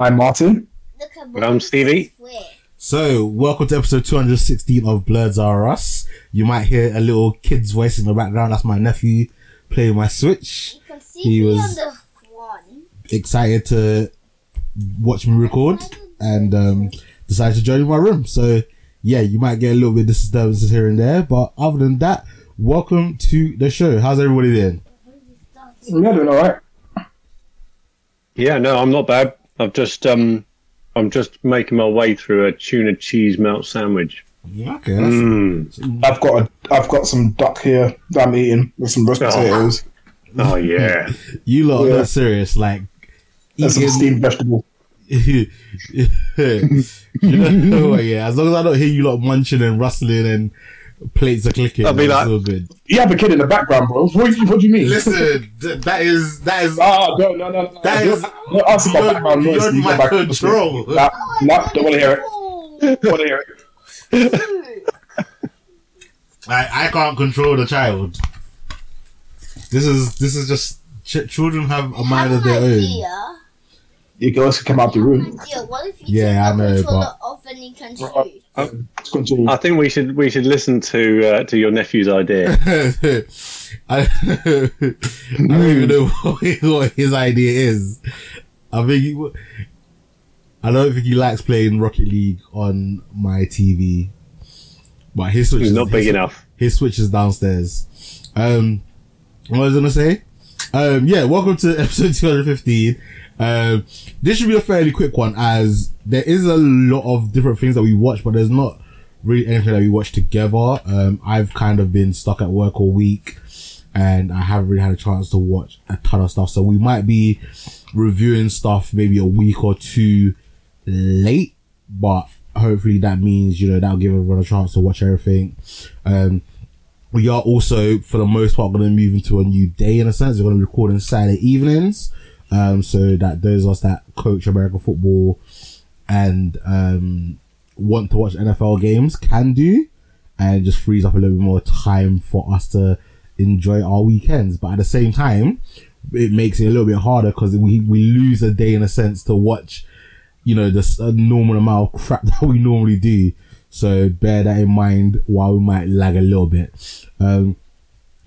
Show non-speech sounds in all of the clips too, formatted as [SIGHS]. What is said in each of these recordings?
I'm Martin. I'm Stevie. So, welcome to episode 216 of Blurs Are Us. You might hear a little kid's voice in the background. That's my nephew playing my Switch. You can see He me was- on the one. Excited to watch me record and um, decided to join in my room. So, yeah, you might get a little bit of disturbances here and there. But other than that, welcome to the show. How's everybody doing? Yeah, doing all right. Yeah, no, I'm not bad. I've just um, I'm just making my way through a tuna cheese melt sandwich. Yeah, okay. Mm. I've got a, I've got some duck here that I'm eating with some roast Oh. potatoes Oh yeah, [LAUGHS] You lot are Yeah. not serious. Like, and some steamed vegetable. [LAUGHS] you know, [LAUGHS] yeah, as long as I don't hear you lot munching and rustling and plates are clicking, I'll be like- all good. You have a kid in the background, bro. What, do you- what do you mean? Listen, th- that is that is Oh, no, no, no, no. That no. is no, ask about beyond- background noise. beyond and you my go back control. Nah, nah, don't want to hear it. Don't want to hear it. [LAUGHS] I, I can't control the child. This is this is just ch- children have a mind of their own. idea. Your girls can come out the room. idea. What if you Yeah, I the know, but- off and you can shoot? Let's. I think we should we should listen to uh, to your nephew's idea. [LAUGHS] I, [LAUGHS] I don't even know what, what his idea is. I think he, I don't think he likes playing Rocket League on my TV. But his switch He's is not big his- enough. His switch is downstairs. Um, what was I gonna say? Um, yeah, welcome to [LAUGHS] episode 215. Um, this should be a fairly quick one as there is a lot of different things that we watch, but there's not really anything that we watch together. Um, I've kind of been stuck at work all week and I haven't really had a chance to watch a ton of stuff. So we might be reviewing stuff maybe a week or two late, but hopefully that means, you know, that'll give everyone a chance to watch everything. Um, we are also, for the most part, going to move into a new day in a sense. We're going to record on Saturday evenings. Um, so that those of us that coach American football and, um, want to watch NFL games can do and just frees up a little bit more time for us to enjoy our weekends. But at the same time, it makes it a little bit harder because we, we lose a day in a sense to watch, you know, the a normal amount of crap [LAUGHS] that we normally do. So bear that in mind while we might lag a little bit. Um,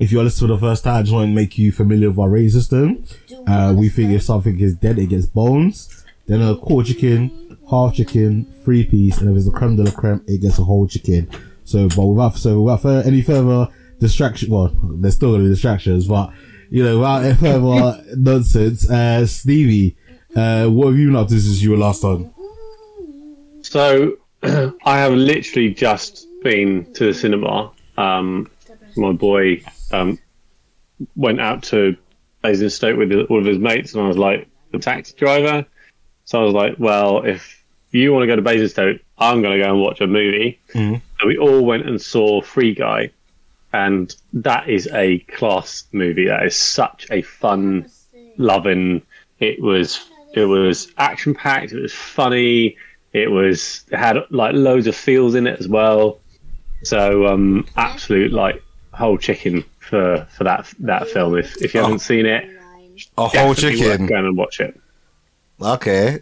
if you're listening for the first time, I just want to make you familiar with our rating system. Uh, we think if something is dead, it gets bones. Then a quarter chicken, half chicken, three piece, and if it's a creme de la creme, it gets a whole chicken. So, but without so without further, any further distraction, well, there's still gonna be distractions, but you know, without any further [LAUGHS] nonsense, uh, Stevie, uh, what have you been up to since you were last on? So [CLEARS THROAT] I have literally just been to the cinema. Um, my boy um, went out to Basingstoke with all of his mates, and I was like the taxi driver. So I was like, well, if you want to go to Basingstoke, I'm going to go and watch a movie. Mhm. So we all went and saw Free Guy, and that is a class movie. That is such a fun, loving. It was it was action packed. It was funny. It was it had like loads of feels in it as well. So um, absolute like whole chicken for for that that film. If if you haven't seen it, A whole definitely worth chicken. going and watch it. Okay.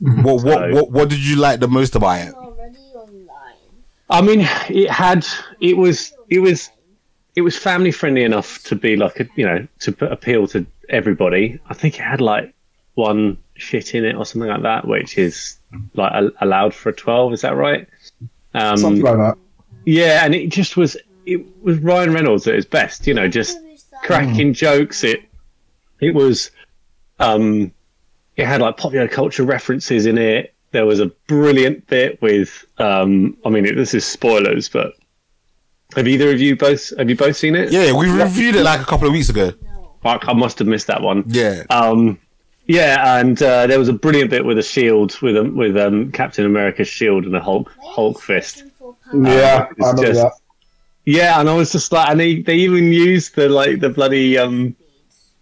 [LAUGHS] What what So- what what did you like the most about it? Already online. I mean, it had it was it was it was family friendly enough to be like a, you know to p- appeal to everybody. I think it had like one shit in it or something like that, which is like a- allowed for a twelve. Is that right? Um, Something like that. yeah, and it just was it was Ryan Reynolds at his best. You know, just cracking jokes. It it was um it had like popular culture references in it there was a brilliant bit with um i mean this is spoilers but have either of you both have you both seen it Yeah, we reviewed it like a couple of weeks ago. Fuck, i must have missed that one Yeah. um yeah and uh, there was a brilliant bit with a shield with um, with um captain america's shield and a hulk hulk fist Yeah, It's I know just- that. Yeah, and I was just like, and they, they even used the like the bloody um,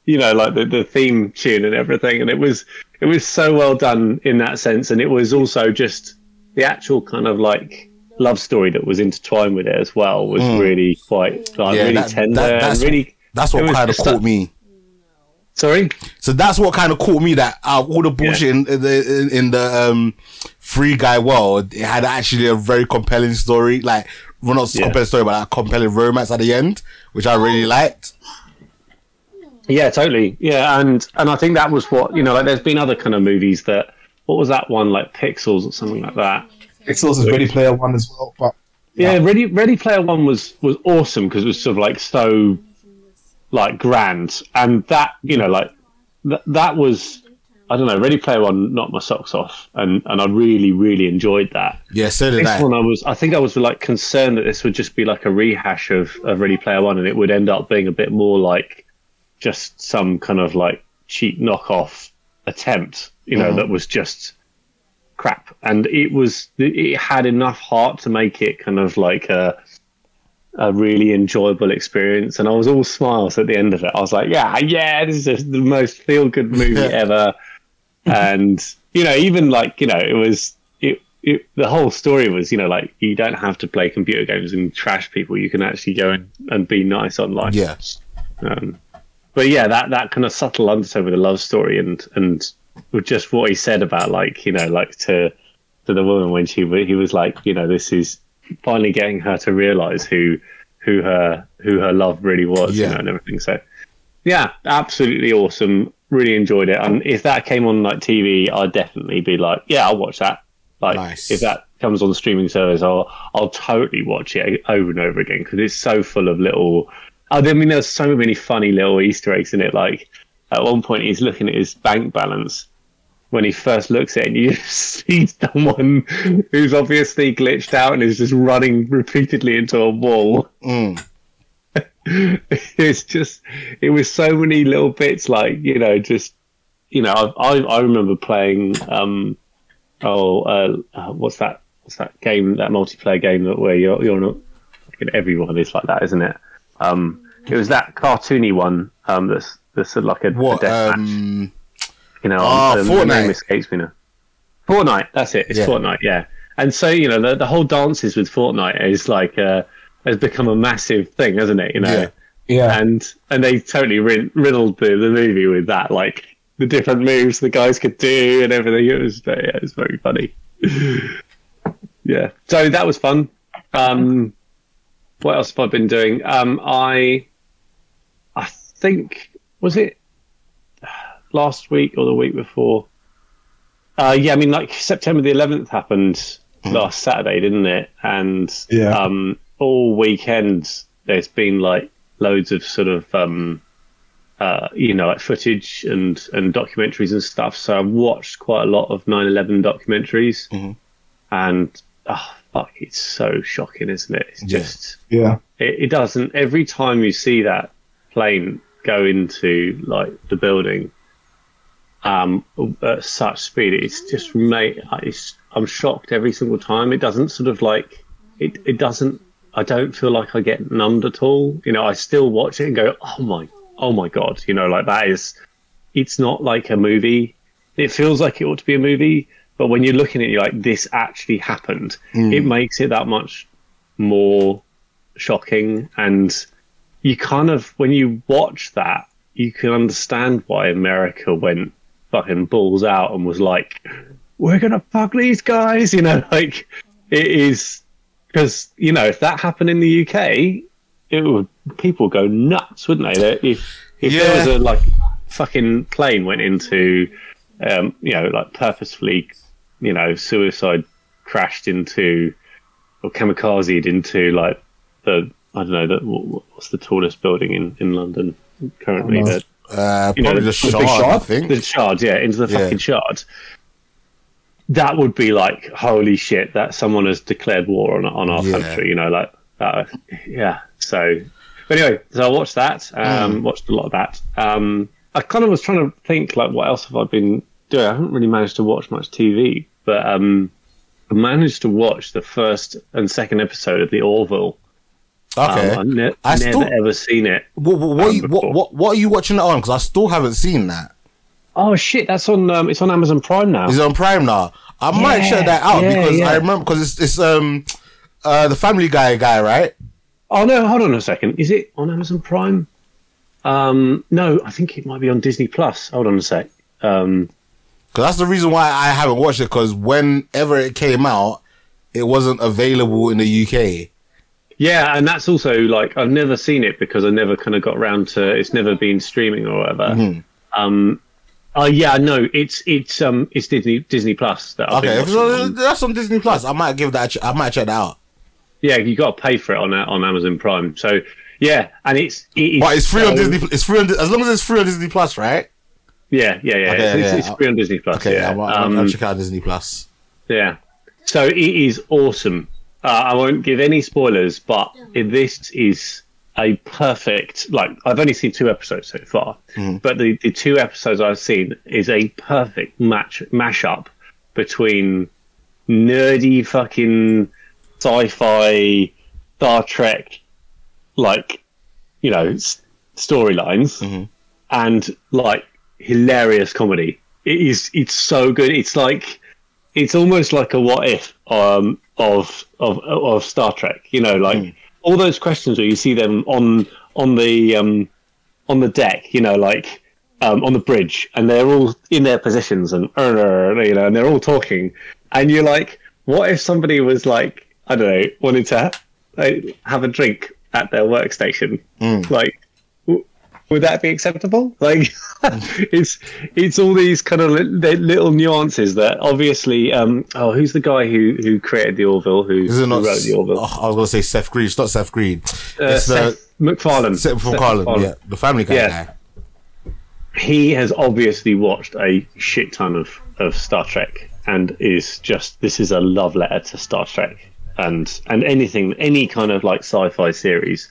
you know, like the, the theme tune and everything, and it was it was so well done in that sense, and it was also just the actual kind of like love story that was intertwined with it as well was really quite like Mm. Yeah, really that- tender that- and that's- really. That's what kind of caught that- me. Sorry, So that's what kind of caught me that of all the bullshit in, in the in, in the um free guy world, it had actually a very compelling story. Like well not a Yeah. compelling story, but like a compelling romance at the end, which I really oh. liked. Yeah, totally. Yeah, and and I think that was what you know. Like, there's been other kind of movies that. What was that one like Pixels or something like that? Pixels is Ready Player One as well, but Yeah, Ready Ready Player One was was awesome because it was sort of like so like grand, and that you know like th- that was I don't know Ready Player One knocked my socks off, and and I really really enjoyed that. Yeah, so did This I. one I was I think I was like concerned that this would just be like a rehash of, of Ready Player One, and it would end up being a bit more like just some kind of like cheap knockoff attempt, you know, mm-hmm. that was just crap. And it was it had enough heart to make it kind of like a a really enjoyable experience. And I was all smiles at the end of it. I was like, yeah, yeah, this is the most feel good movie [LAUGHS] ever. And you know, even like you know, it was it, it. The whole story was, you know, like you don't have to play computer games and trash people. You can actually go and, and be nice online. Yeah. Um, but yeah, that that kind of subtle undertone with the love story and and with just what he said about like you know like to to the woman when she he was like you know this is finally getting her to realize who who her who her love really was you Yeah. know and everything so yeah absolutely awesome really enjoyed it and if that came on like TV I'd definitely be like yeah I'll watch that like Nice. if that comes on the streaming service I'll I'll totally watch it over and over again because it's so full of little I mean, there's so many funny little Easter eggs in it. Like at one point, he's looking at his bank balance when he first looks at it, and you [LAUGHS] see someone who's obviously glitched out and is just running repeatedly into a wall. Mm. [LAUGHS] it's just, it was so many little bits, like you know, just you know, I I, I remember playing. um Oh, uh, uh, what's that? What's that game? That multiplayer game that where you're you're not. Everyone is like that, isn't it? Um, it was that cartoony one. Um, that's that's like a, a What? deathmatch. Um, you know, the, the Fortnite. name escapes me now. Fortnite, that's it. It's Yeah. Fortnite, yeah. And so you know, the the whole dances with Fortnite is like uh, has become a massive thing, hasn't it? You know, Yeah. yeah, and and they totally rid- riddled the, the movie with that, like the different moves the guys could do and everything. It was very, yeah, it was very funny. [LAUGHS] yeah, so that was fun. Um, what else have I been doing? Um, I I think was it last week or the week before. Uh, yeah, I mean, like September the 11th happened last Saturday, didn't it? And Yeah. um, all weekend there's been like loads of sort of um, uh, you know like footage and and documentaries and stuff. So I've watched quite a lot of 9/11 documentaries, Mhm. and oh fuck, it's so shocking, isn't it? It's Yeah. just yeah, it, it doesn't. Every time you see that plane go into like the building, um, at such speed, it's just mate. It's, I'm shocked every single time. It doesn't sort of like it. It doesn't. I don't feel like I get numbed at all. You know, I still watch it and go, oh my, oh my god. You know, like that is. It's not like a movie. It feels like it ought to be a movie, but when you're looking at it, you're like, this actually happened. Hmm. It makes it that much more shocking and you kind of when you watch that you can understand why america went fucking balls out and was like we're gonna fuck these guys you know [LAUGHS] like it is because you know if that happened in the uk it would people would go nuts wouldn't they That if if there was a like fucking plane went into um you know like purposefully you know suicide crashed into or kamikazed into like the I don't know the wh- what's the tallest building in in London currently Oh, no. that Uh, you know, probably the, the shard, big I think. the shard, yeah, into the Yeah. fucking shard. That would be like, holy shit, that someone has declared war on on our Yeah. country, you know, like, uh, yeah. So, but anyway, so I watched that, um, Mm. watched a lot of that. Um, I kind of was trying to think, like, what else have I been doing? I haven't really managed to watch much TV, but um, I managed to watch the first and second episode of The Orville. Okay. Um, I've ne- I never still- ever seen it. what, what, what, um, you- what, what are you watching it on? Because I still haven't seen that. Oh shit, that's on. Um, it's on Amazon Prime now. It's on Prime now? I might Yeah, check that out yeah, because yeah. I remember because it's it's um uh the Family Guy guy, right? Oh no, hold on a second. Is it on Amazon Prime? Um, no, I think it might be on Disney Plus. Hold on a sec. Um, Because that's the reason why I haven't watched it. Because whenever it came out, it wasn't available in the UK. yeah, and that's also like I've never seen it because I never kind of got around to. It's never been streaming or whatever. Mm-hmm. Um, oh yeah, no, it's it's um it's Disney Disney Plus that I've Okay, been watching so that's on Disney Plus. I might give that. I might check that out. Yeah, you got to pay for it on uh, on Amazon Prime. So yeah, and it's it is But it's free on Disney. It's free on as long as it's free on Disney Plus, right? Yeah, yeah, yeah. Okay, it's, okay. it's free on Disney Plus. Okay, yeah. I'll, I'll, Um, check out Disney Plus. Yeah. So it is awesome. Uh, I won't give any spoilers, but this is a perfect. Like I've only seen two episodes so far, mm-hmm. but the, the two episodes I've seen is a perfect match mashup between nerdy fucking sci-fi Star Trek, like you know, s- storylines, mm-hmm. and like hilarious comedy. It is. It's so good. It's like it's almost like a what if um, of of of Star Trek. You know, like mm. All those questions where you see them on on the um, on the deck. You know, like um, on the bridge, and they're all in their positions, and uh, you know, and they're all talking, and you're like, what if somebody was like, I don't know, wanted to uh, have a drink at their workstation, like. Would that be acceptable? [LAUGHS] Like, [LAUGHS] it's it's all these kind of li- li- little nuances that obviously. Um, oh, who's the guy who who created the Orville? Who, who wrote the Orville? Oh, I was gonna say Seth Green. It's not Seth Green. Uh, it's the Seth MacFarlane. Seth from Seth MacFarlane. Yeah, the Family Guy Yeah. guy. he has obviously watched a shit ton of, of Star Trek and is just this is a love letter to Star Trek and and anything any kind of like sci-fi series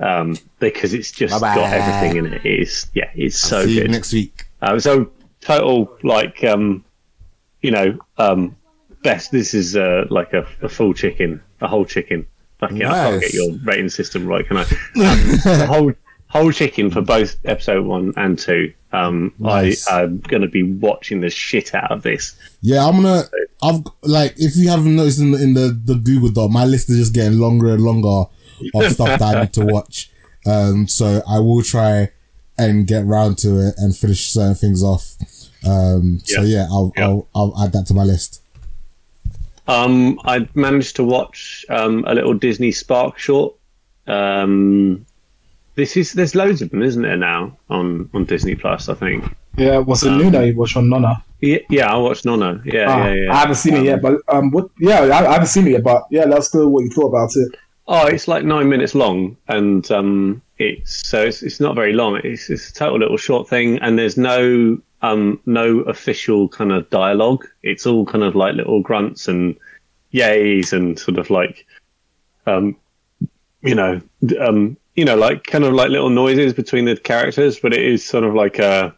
um, because it's just Bye-bye. got everything in it. It's yeah, it's so See you good. next week. Um, so total like um, you know um, best. This is uh, like a, a full chicken, a whole chicken. Fucking, I can't get your rating system right, can I? Um, whole whole chicken for both episode one and two. Um, Nice. I am gonna be watching the shit out of this. Yeah, I'm gonna. I've like if you haven't noticed in the, in the the Google Doc, my list is just getting longer and longer of stuff that I need to watch. Um, so I will try and get round to it and finish certain things off. Um, so Yeah. yeah, I'll, Yeah. I'll I'll add that to my list. Um, I managed to watch um, a little Disney Spark short. Um, this is there's loads of them, isn't there now on on Disney Plus? I think. Yeah, was it Um, new that you watched on Nona? Yeah, yeah I watched Nona. Yeah, Ah, yeah, yeah. I haven't seen it yet, but um, what? Yeah, I, I haven't seen it yet, but yeah, that's good. What you thought about it? Oh, it's like nine minutes long, and um, it's so it's, it's not very long. It's, it's a total little short thing, and there's no um, no official kind of dialogue. It's all kind of like little grunts and yays and sort of like, um, you know, um, you know, like kind of like little noises between the characters, but it is sort of like a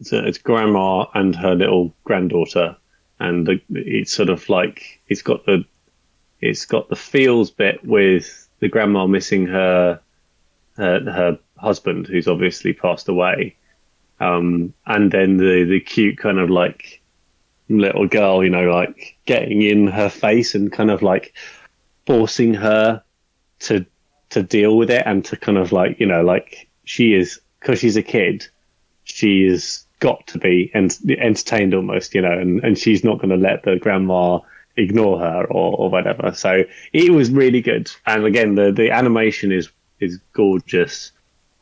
it's, a, it's grandma and her little granddaughter, and it's sort of like it's got the it's got the feels bit with the grandma missing her her, her husband who's obviously passed away. Um, and then the the cute kind of like little girl you know like getting in her face and kind of like forcing her to to deal with it and to kind of like you know like she is because she's a kid she has got to be ent- entertained almost you know and, and she's not going to let the grandma ignore her or, or whatever. So it was really good. And again the the animation is is gorgeous.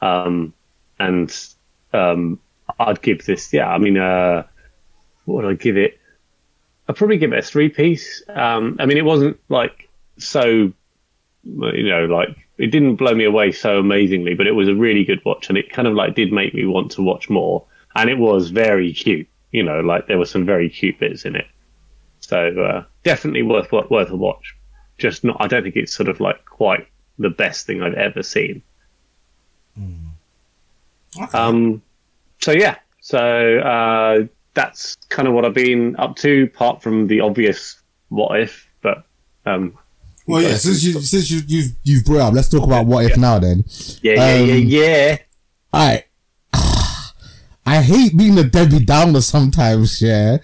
Um and um i'd give this yeah i mean uh what would i give it? I'd probably give it a three piece. Um i mean it wasn't like so you know, like it didn't blow me away so amazingly, but it was a really good watch, and it kind of like did make me want to watch more. And it was very cute, you know, like there were some very cute bits in it. So uh, definitely worth worth a watch. Just not, I don't think it's sort of like quite the best thing I've ever seen. Okay. Um, so yeah, so uh, that's kind of what I've been up to, apart from the obvious what if. But um, well, yeah. Since you since you you've you've brought up, let's talk about what if now. Then, yeah, yeah, Um, yeah, yeah. all right. I hate being a Debbie Downer sometimes, yeah.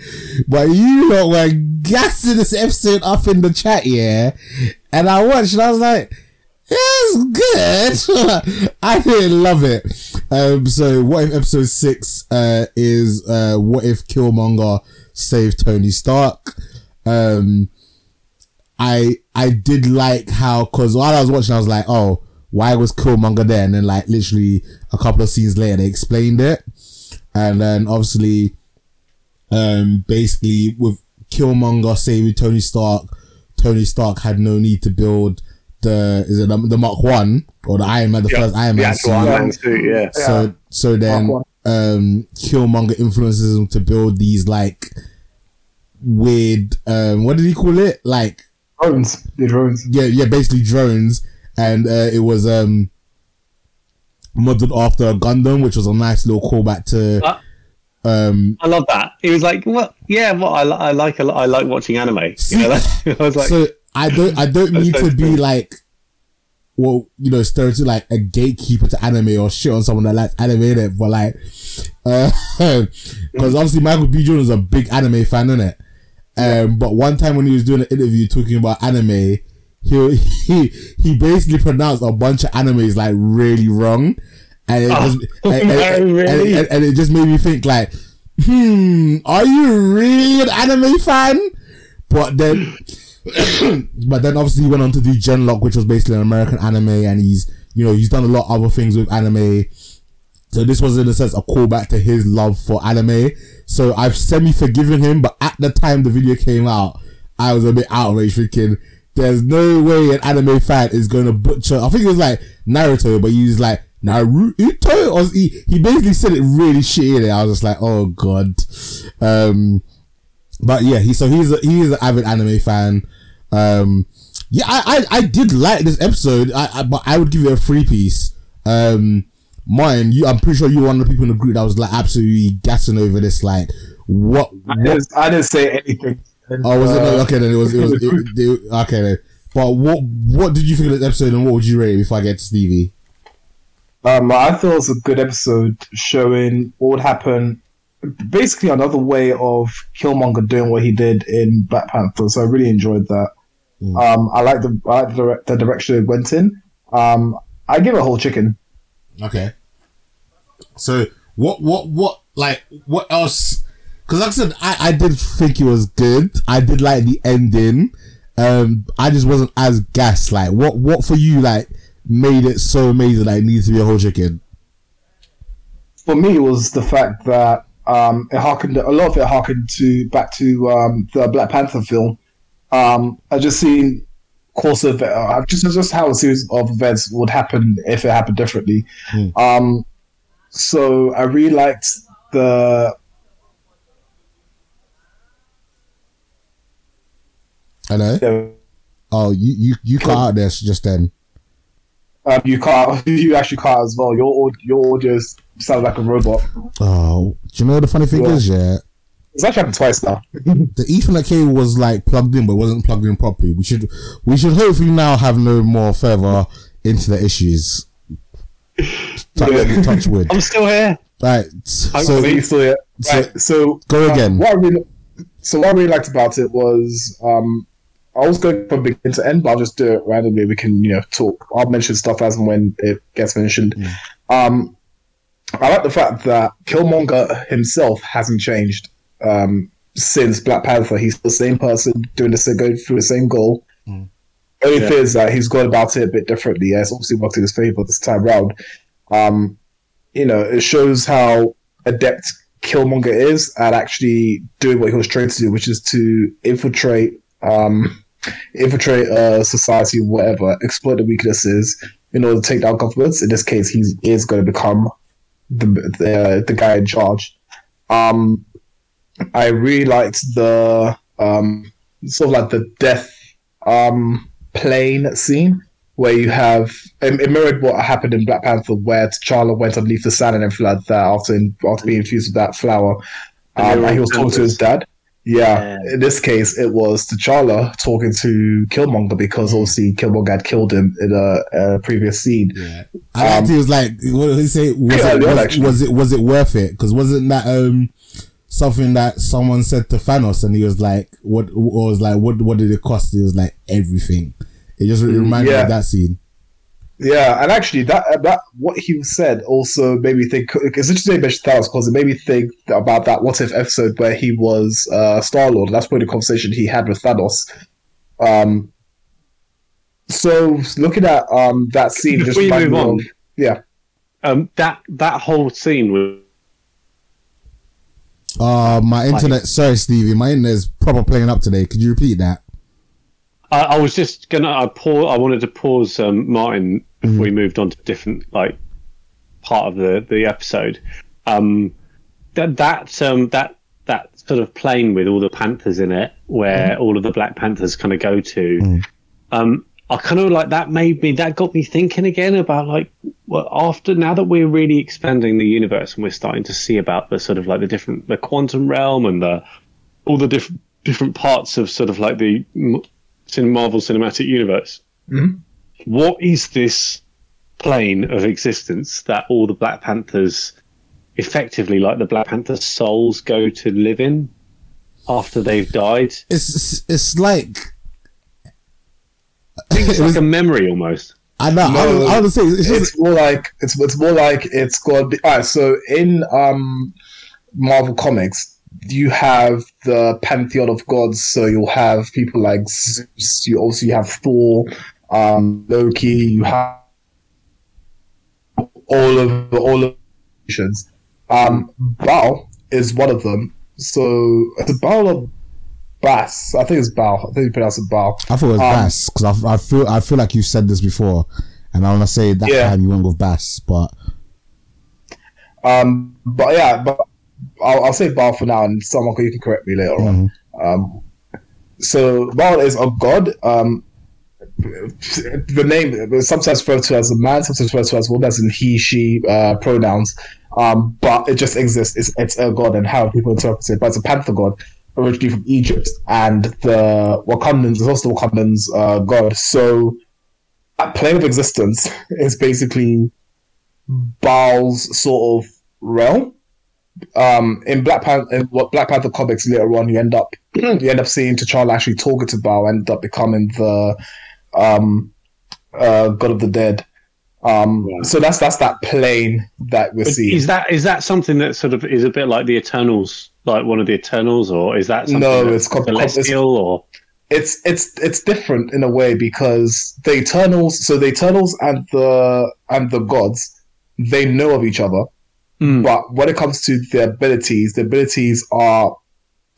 But you know, were gassing this episode up in the chat, yeah. And I watched and I was like, it's good. [LAUGHS] I didn't love it. Um, so what if episode six, uh, is, uh, what if Killmonger saved Tony Stark? Um, I, I did like how, cause while I was watching, I was like, oh, why was Killmonger there? And then like literally a couple of scenes later, they explained it. And then obviously, um, basically with Killmonger saving Tony Stark, Tony Stark had no need to build the is it the, the Mark One or the Iron Man, the first Iron Man suit. Iron suit, yeah. So so then um Killmonger influences him to build these like weird um what did he call it? Like Drones. The drones. yeah, yeah, basically drones, and uh, it was um modeled after Gundam, which was a nice little callback to Uh, um. I love that. He was like, "What? Yeah, what I, I like. a lot- I like watching anime." You know, [LAUGHS] that- I was like, so I don't, I don't [LAUGHS] mean so to be like, well, you know, stereotype like a gatekeeper to anime or shit on someone that likes anime, innit? but like, [LAUGHS] because obviously Michael B. Jordan is a big anime fan, innit? Um, but one time when he was doing an interview talking about anime, he he he basically pronounced a bunch of animes like really wrong, and it Oh, just [LAUGHS] and, and- really? and- and it just made me think like, hmm, are you really an anime fan? But then, [COUGHS] but then obviously he went on to do Genlock, which was basically an American anime, and he's you know he's done a lot of other things with anime. So this was in a sense a callback to his love for anime. So I've semi forgiven him, but at the time the video came out, I was a bit outraged thinking there's no way an anime fan is going to butcher. I think it was like Naruto, but he was like Naruto, or he he basically said it really shitty. I was just like, oh god. Um, but yeah, he so he's a, he is an avid anime fan. Um, yeah, I, I, I did like this episode. I, I but I would give it a three piece. Um, mine, you, I'm pretty sure you were one of the people in the group that was like absolutely gassing over this. Like, what? I didn't, I didn't say anything. Oh, was it? Uh, No, okay, then it was. It was. It, [LAUGHS] it, okay, then. But what what did you think of this episode, and what would you rate it before I get to Stevie? Um, I thought it was a good episode showing what would happen. Basically, another way of Killmonger doing what he did in Black Panther. So I really enjoyed that. Um, I like the I like the, dire- the direction it went in. Um, I give a whole chicken. Okay. So what what what like what else? Because like I said, I I did think it was good. I did like the ending. Um, I just wasn't as gassed. Like what what for you like made it so amazing that it needs to be a whole chicken. For me, it was the fact that um, it harkened a lot of it harkened to back to um, the Black Panther film. Um, I just seen course of uh, just just how a series of events would happen if it happened differently. Hmm. Um, so I really liked the Hello. the Oh, you you you cut out there just then. um, you can't [LAUGHS] you actually can't as well. Your aud- your audio sounds like a robot. Oh, do you know what the funny thing Yeah. is? Yeah, It's actually happened twice now. [LAUGHS] the Ethernet cable was like plugged in, but wasn't plugged in properly. We should we should hopefully now have no more further internet issues. Touch, Yeah. [LAUGHS] touch wood. I'm still here. Right. So Hopefully, so yeah. so- Right. So go um, again. what I really, so what I really liked about it was um, I was going from beginning to end, but I'll just do it randomly. We can you know talk. I'll mention stuff as and when it gets mentioned. Um, I like the fact that Killmonger himself hasn't changed um, since Black Panther. He's the same person doing the same, going through the same goal. Only Yeah. thing is that he's gone about it a bit differently. Yeah, it's obviously worked in his favor this time round. Um, you know, it shows how adept Killmonger is at actually doing what he was trained to do, which is to infiltrate um, infiltrate a society, whatever, exploit the weaknesses in order to take down governments. In this case, he is going to become the the, the guy in charge. Um, I really liked the um, sort of like the death um, plane scene where you have it, it mirrored what happened in Black Panther, where T'Challa went underneath the sand and everything like that after after being infused with that flower, um, and he was talking to his dad. Yeah, Yeah. in this case, it was T'Challa talking to Killmonger because obviously Killmonger had killed him in a, a previous scene. Yeah. I liked it. It was like, what did he say? Was, Yeah, it, yeah, was, was it was it worth it? Because wasn't that um something that someone said to Thanos, and he was like, "What?" Was like, "What? What did it cost?" He was like, "Everything." It just reminded me of that scene. Yeah, and actually, that that what he said also made me think. It's interesting you mentioned Thanos because it made me think about that what if episode where he was uh, Star Lord. That's probably the conversation he had with Thanos. Um, so looking at um that scene, just Before you reminded move me on, yeah, Um, that that whole scene was Uh, my internet. Sorry, Stevie. My internet is proper playing up today. Could you repeat that? I, I was just gonna. I pause. I wanted to pause um, Martin before we moved on to different like part of the the episode. Um, that that um that that sort of plane with all the panthers in it, where all of the Black Panthers kind of go to. Um, I kind of like that made me. That got me thinking again about like well, after now that we're really expanding the universe and we're starting to see about the sort of like the different the quantum realm and the all the different different parts of sort of like the Marvel Cinematic Universe. Mhm. What is this plane of existence that all the Black Panthers, effectively like the Black Panther souls, go to live in after they've died? It's it's like it's like [LAUGHS] a memory almost. I know. I, No, was, I was gonna say it's just it's more like it's it's more like it's got. All right, so in um Marvel comics, you have the pantheon of gods. So you'll have people like Zeus. You also you have Thor, um, Loki. You have all of all of the nations. Um, Baal is one of them. So the Baal of Bass. I think it's Baal. I think you pronounce it Baal. I thought it was Um, Bass because I, I feel I feel like you said this before, and I want to say that Yeah. time you went with Bass, but Um, but yeah, but I'll, I'll say Baal for now, and someone can, you can correct me later on. Um, so Baal is a god. Um, the name sometimes referred to as a man, sometimes referred to as a woman, as in he, she uh, pronouns. Um, but it just exists. It's, it's a god, and how people interpret it. But it's a panther god, originally from Egypt, and the Wakandans is also the Wakandans uh, god. So that plane of existence [LAUGHS] is basically Baal's sort of realm. Um, in Black Panther, in what Black Panther comics later on, you end up [CLEARS THROAT] you end up seeing T'Challa actually talking to Baal, end up becoming the um, uh, God of the Dead. Um, Right. So that's that's that plane that we're But seeing. Is that is that something that sort of is a bit like the Eternals, like one of the Eternals, or is that something No, that's it's com- com- it's- celestial or it's it's it's different in a way because the Eternals, so the Eternals and the and the gods, they know of each other. Hmm. But when it comes to the abilities, the abilities are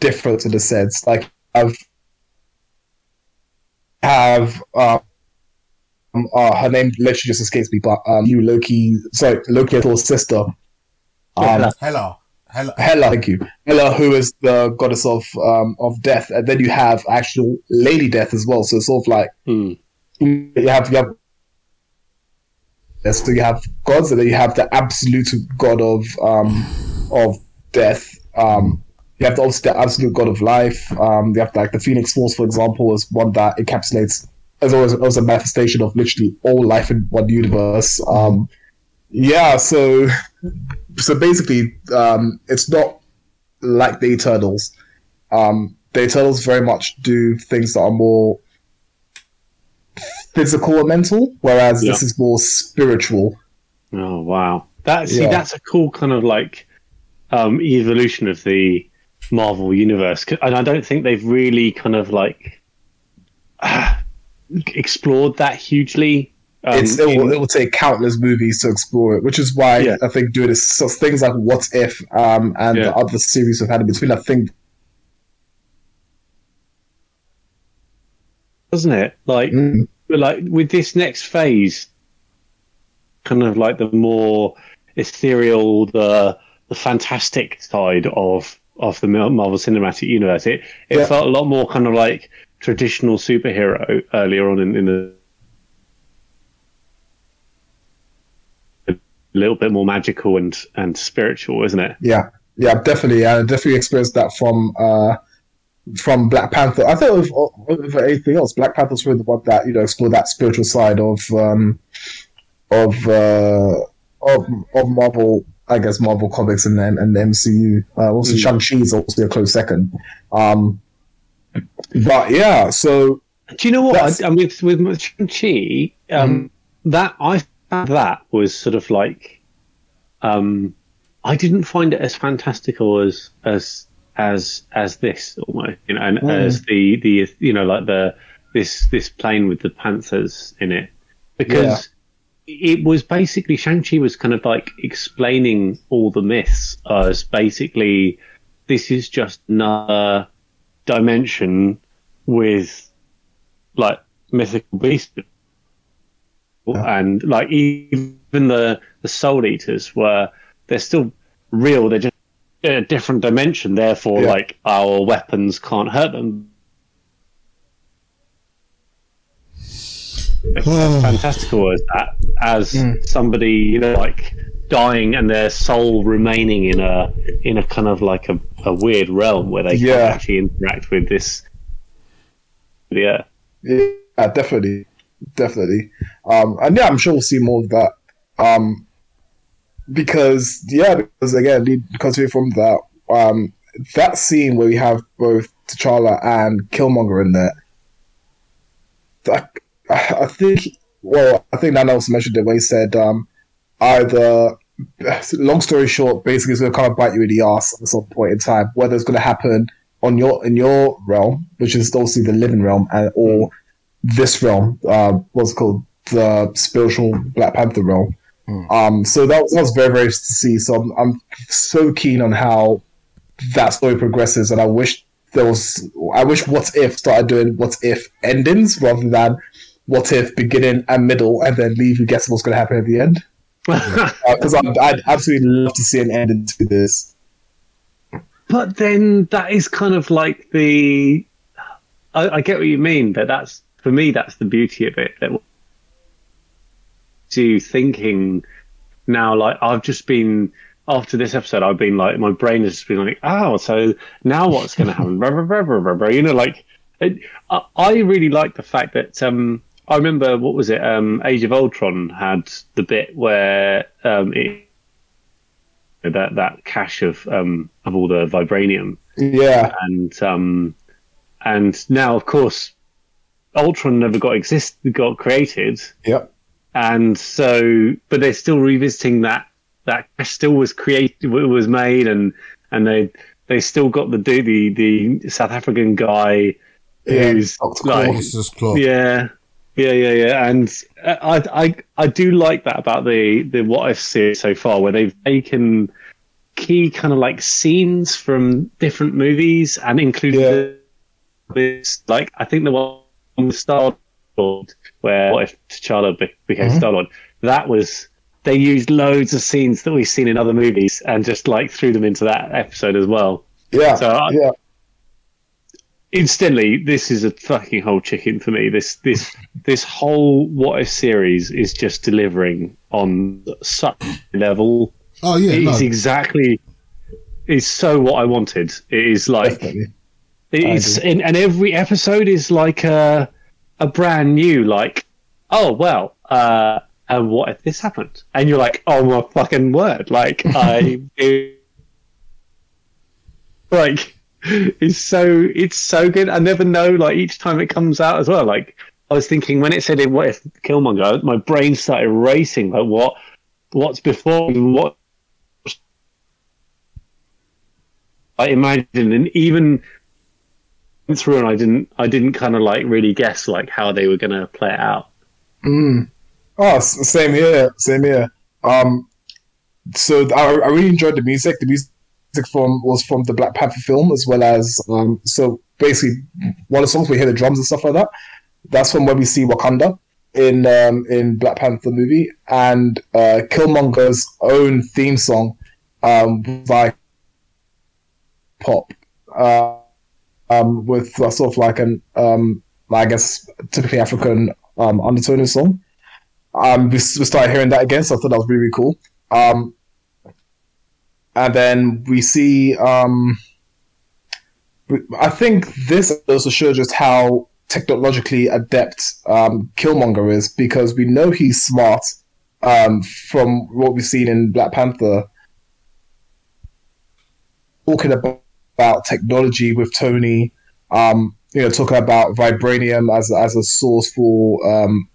different in a sense. Like I've have um, uh, her name literally just escapes me, but um, you Loki, sorry, Loki Thor's sister, um, Hela. Hella, Hella. Hela, thank you, Hela, who is the goddess of um, of death, and then you have actual Lady Death as well. So it's sort of like Hmm. you have you have so you have gods and then you have the absolute god of um of death. Um you have the, the absolute god of life. Um you have like the phoenix force for example is one that encapsulates as always as a manifestation of literally all life in one universe. Um yeah so so basically um it's not like the eternals. Um the eternals very much do things that are more physical and mental, whereas this is more spiritual. Oh wow! That see, Yeah. that's a cool kind of like um, evolution of the Marvel universe, and I don't think they've really kind of like [SIGHS] explored that hugely. Um, it's, it, will, it will take countless movies to explore it, which is why Yeah. I think doing this so things like What If um, and Yeah. the other series we've had in between, I think doesn't it? Like, Mm. But like with this next phase, kind of like the more ethereal, the the fantastic side of of the Marvel Cinematic Universe. It it Yeah. felt a lot more kind of like traditional superhero earlier on in, in the. A little bit more magical and and spiritual, isn't it? Yeah, yeah, definitely. I definitely experienced that from uh, from Black Panther. I think with, with anything else, Black Panther's really the one that you know explored that spiritual side of um, of uh, of of Marvel. I guess Marvel comics and then and the MCU. Uh, also, Mm. Shang Chi is also a close second. Um, but yeah, so Do you know what? I, I mean, with with Shang Chi, um, that I found that was sort of like, um, I didn't find it as fantastical as as as as this almost, you know, and mm. as the the you know like the this this plane with the panthers in it. Because. It was basically Shang-Chi was kind of like explaining all the myths as basically this is just another dimension with like mythical beasts and like even the the soul eaters were they're still real they're just in a different dimension therefore Yeah. like our weapons can't hurt them as fantastical as that as somebody you know like dying and their soul remaining in a in a kind of like a, a weird realm where they Yeah. can't actually interact with this yeah Yeah, definitely, definitely. Um, and yeah, I'm sure we'll see more of that. Um, because yeah, because again, continue from that. Um, that scene where we have both T'Challa and Killmonger in there. That, I think. Well, I think Nana also mentioned it when he said um, either. Long story short, basically, it's going to come and bite you in the ass at some point in time. Whether it's going to happen on your in your realm, which is obviously the living realm, and or this realm, uh, what's called the spiritual Black Panther realm. Um, so that was, that was very very to see. So I'm, I'm so keen on how that story progresses, and I wish there was. I wish What If started doing What If endings rather than What If beginning and middle, and then leave you guessing what's going to happen at the end. [LAUGHS] Because I'd, I'd absolutely love to see an ending to this. But then that is kind of like the. I, I get what you mean, but that's for me. That's the beauty of it. That to thinking now, like I've just been after this episode, I've been like my brain has just been like, oh, so now what's going to happen? You know, like it, I, I really like the fact that um, I remember what was it? Um, Age of Ultron had the bit where um, it, that that cache of um, of all the vibranium Yeah, and um, and now of course Ultron never got exist got created, yep, and so but they're still revisiting that that still was created was made and and they they still got the do the the South African guy Yeah, who's like Klaue. This is Klaue. yeah, yeah, yeah, yeah, and uh, I, I, I do like that about the the what I've seen so far, where they've taken key kind of like scenes from different movies and included Yeah. this, like I think the one with Star Lord, where what if T'Challa be- became Mhm. Star Lord, that was they used loads of scenes that we've seen in other movies and just like threw them into that episode as well. yeah, So I- yeah. instantly this is a fucking whole chicken for me this this [LAUGHS] this whole what if series is just delivering on such a level Oh yeah, it no. is exactly it's so what i wanted it is like Definitely. it's and, and every episode is like a a brand new like oh well uh and what if this happened? And you're like oh my fucking word. Like [LAUGHS] i like it's so it's so good. I never know like each time it comes out as well. Like i was thinking when it said it what if killmonger my brain started racing like what what's before what i imagine and even through and i didn't i didn't kind of like really guess like how they were going to play it out Mm. Oh, same here, same here. Um, so I, I really enjoyed the music. The music from was from the Black Panther film, as well as um. So basically, one of the songs we hear the drums and stuff like that. That's from where we see Wakanda in um, in Black Panther movie, and uh, Killmonger's own theme song, um, like pop, uh, um, with uh, sort of like an um, I guess typically African um, undertone in song. Um, we, we started hearing that again, so I thought that was really, really cool. Um, and then we see. Um, I think this also shows just how technologically adept um, Killmonger is because we know he's smart um, from what we've seen in Black Panther. Talking about, about technology with Tony, um, you know, talking about vibranium as as a source for um,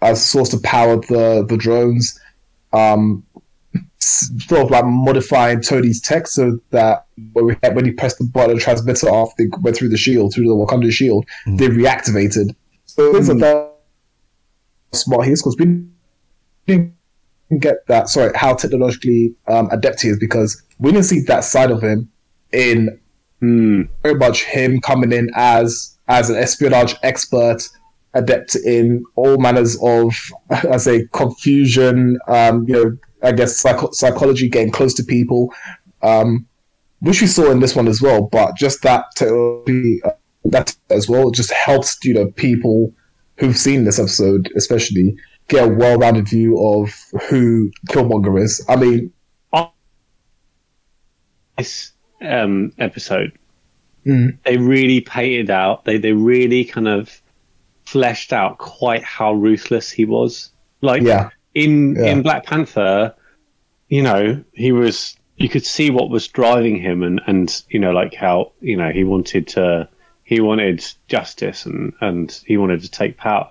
as a source to power the the drones. Um, sort of like modifying Tony's tech so that when, we, when he pressed the button transmitter off, they went through the shield, through the Wakanda shield, they reactivated. So things like that smart he is because we didn't get that. Sorry, how technologically um, adept he is because we didn't see that side of him in Hmm. very much him coming in as as an espionage expert, adept in all manners of, [LAUGHS] I say, confusion. Um, you know, I guess psycho- psychology, getting close to people, um, which we saw in this one as well. But just that technology, uh, that as well, just helps you know people who've seen this episode, especially, get a well-rounded view of who Killmonger is. I mean, this um, episode, Mm. they really painted out. They they really kind of fleshed out quite how ruthless he was. Like yeah, in Yeah. in Black Panther, you know, he was. You could see what was driving him, and and you know, like how you know he wanted to. He wanted justice and, and he wanted to take power.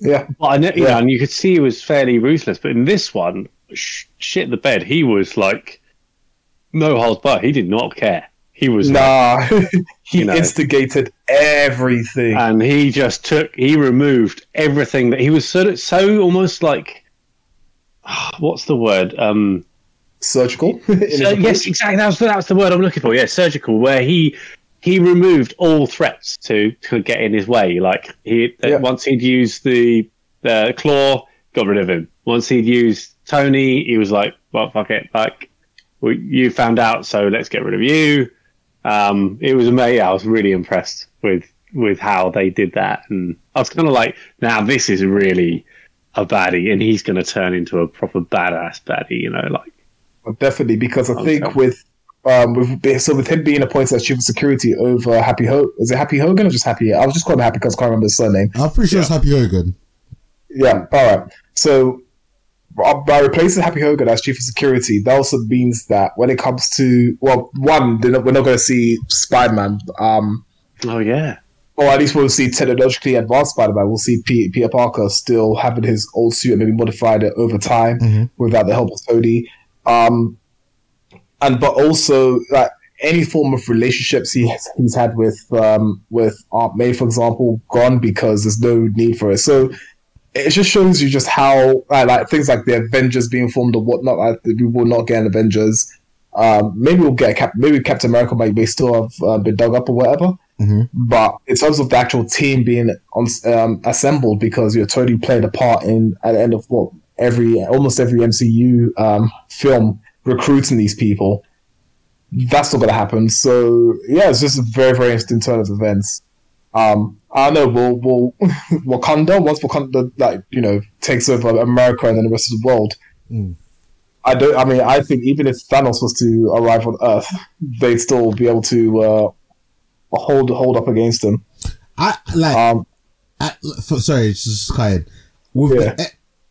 yeah, But I know, you Yeah. know, and you could see he was fairly ruthless. But in this one, sh- shit the bed. He was like no holds barred. He did not care. He was like, nah, [LAUGHS] he know. instigated everything. and he just took. He removed everything that he was sort of so almost like. [SIGHS] What's the word? Um, surgical. [LAUGHS] so, yes, exactly. That's that's the word I'm looking for. Yeah, surgical. Where he he removed all threats to to get in his way. Like he uh, Yeah. once he'd used the the Klaue, got rid of him. Once he'd used Tony, he was like, "Well, fuck it, like we, you found out, so let's get rid of you." Um, it was amazing. I was really impressed with with how they did that, and I was kind of like, "Now this is really." A baddie, and he's going to turn into a proper badass baddie, you know, like Definitely, because I think Okay. with um with so with him being appointed as chief of security over Happy Ho is it Happy Hogan or just Happy? I was just calling him Happy because I can't remember his surname. I'm pretty sure it's Happy Hogan. Yeah, all right. So by replacing Happy Hogan as chief of security, that also means that when it comes to well, one, they're not, we're not going to see Spider Man. Um, Oh yeah, or at least we'll see technologically advanced Spider-Man. We'll see P- Peter Parker still having his old suit and maybe modified it over time Mhm. without the help of Tony. Um, and but also like any form of relationships he has, he's had with um, with Aunt May, for example, gone because there's no need for it. So it just shows you just how uh, like things like the Avengers being formed or whatnot. Like, we will not get an Avengers. Um, maybe we'll get a Cap- maybe Captain America might may still have uh, been dug up or whatever. But in terms of the actual team being on, um, assembled, because you know, Tony played a part in at the end of what every almost every MCU um, film recruiting these people, that's not going to happen. So yeah, it's just a very very interesting turn of events. Um, I don't know. We'll, we'll [LAUGHS] Wakanda once Wakanda like you know takes over America and then the rest of the world. Mm. I don't. I mean, I think even if Thanos was to arrive on Earth, they'd still be able to uh, hold hold up against him. I like. Um, I, f- sorry, it's just kind. With Yeah. the,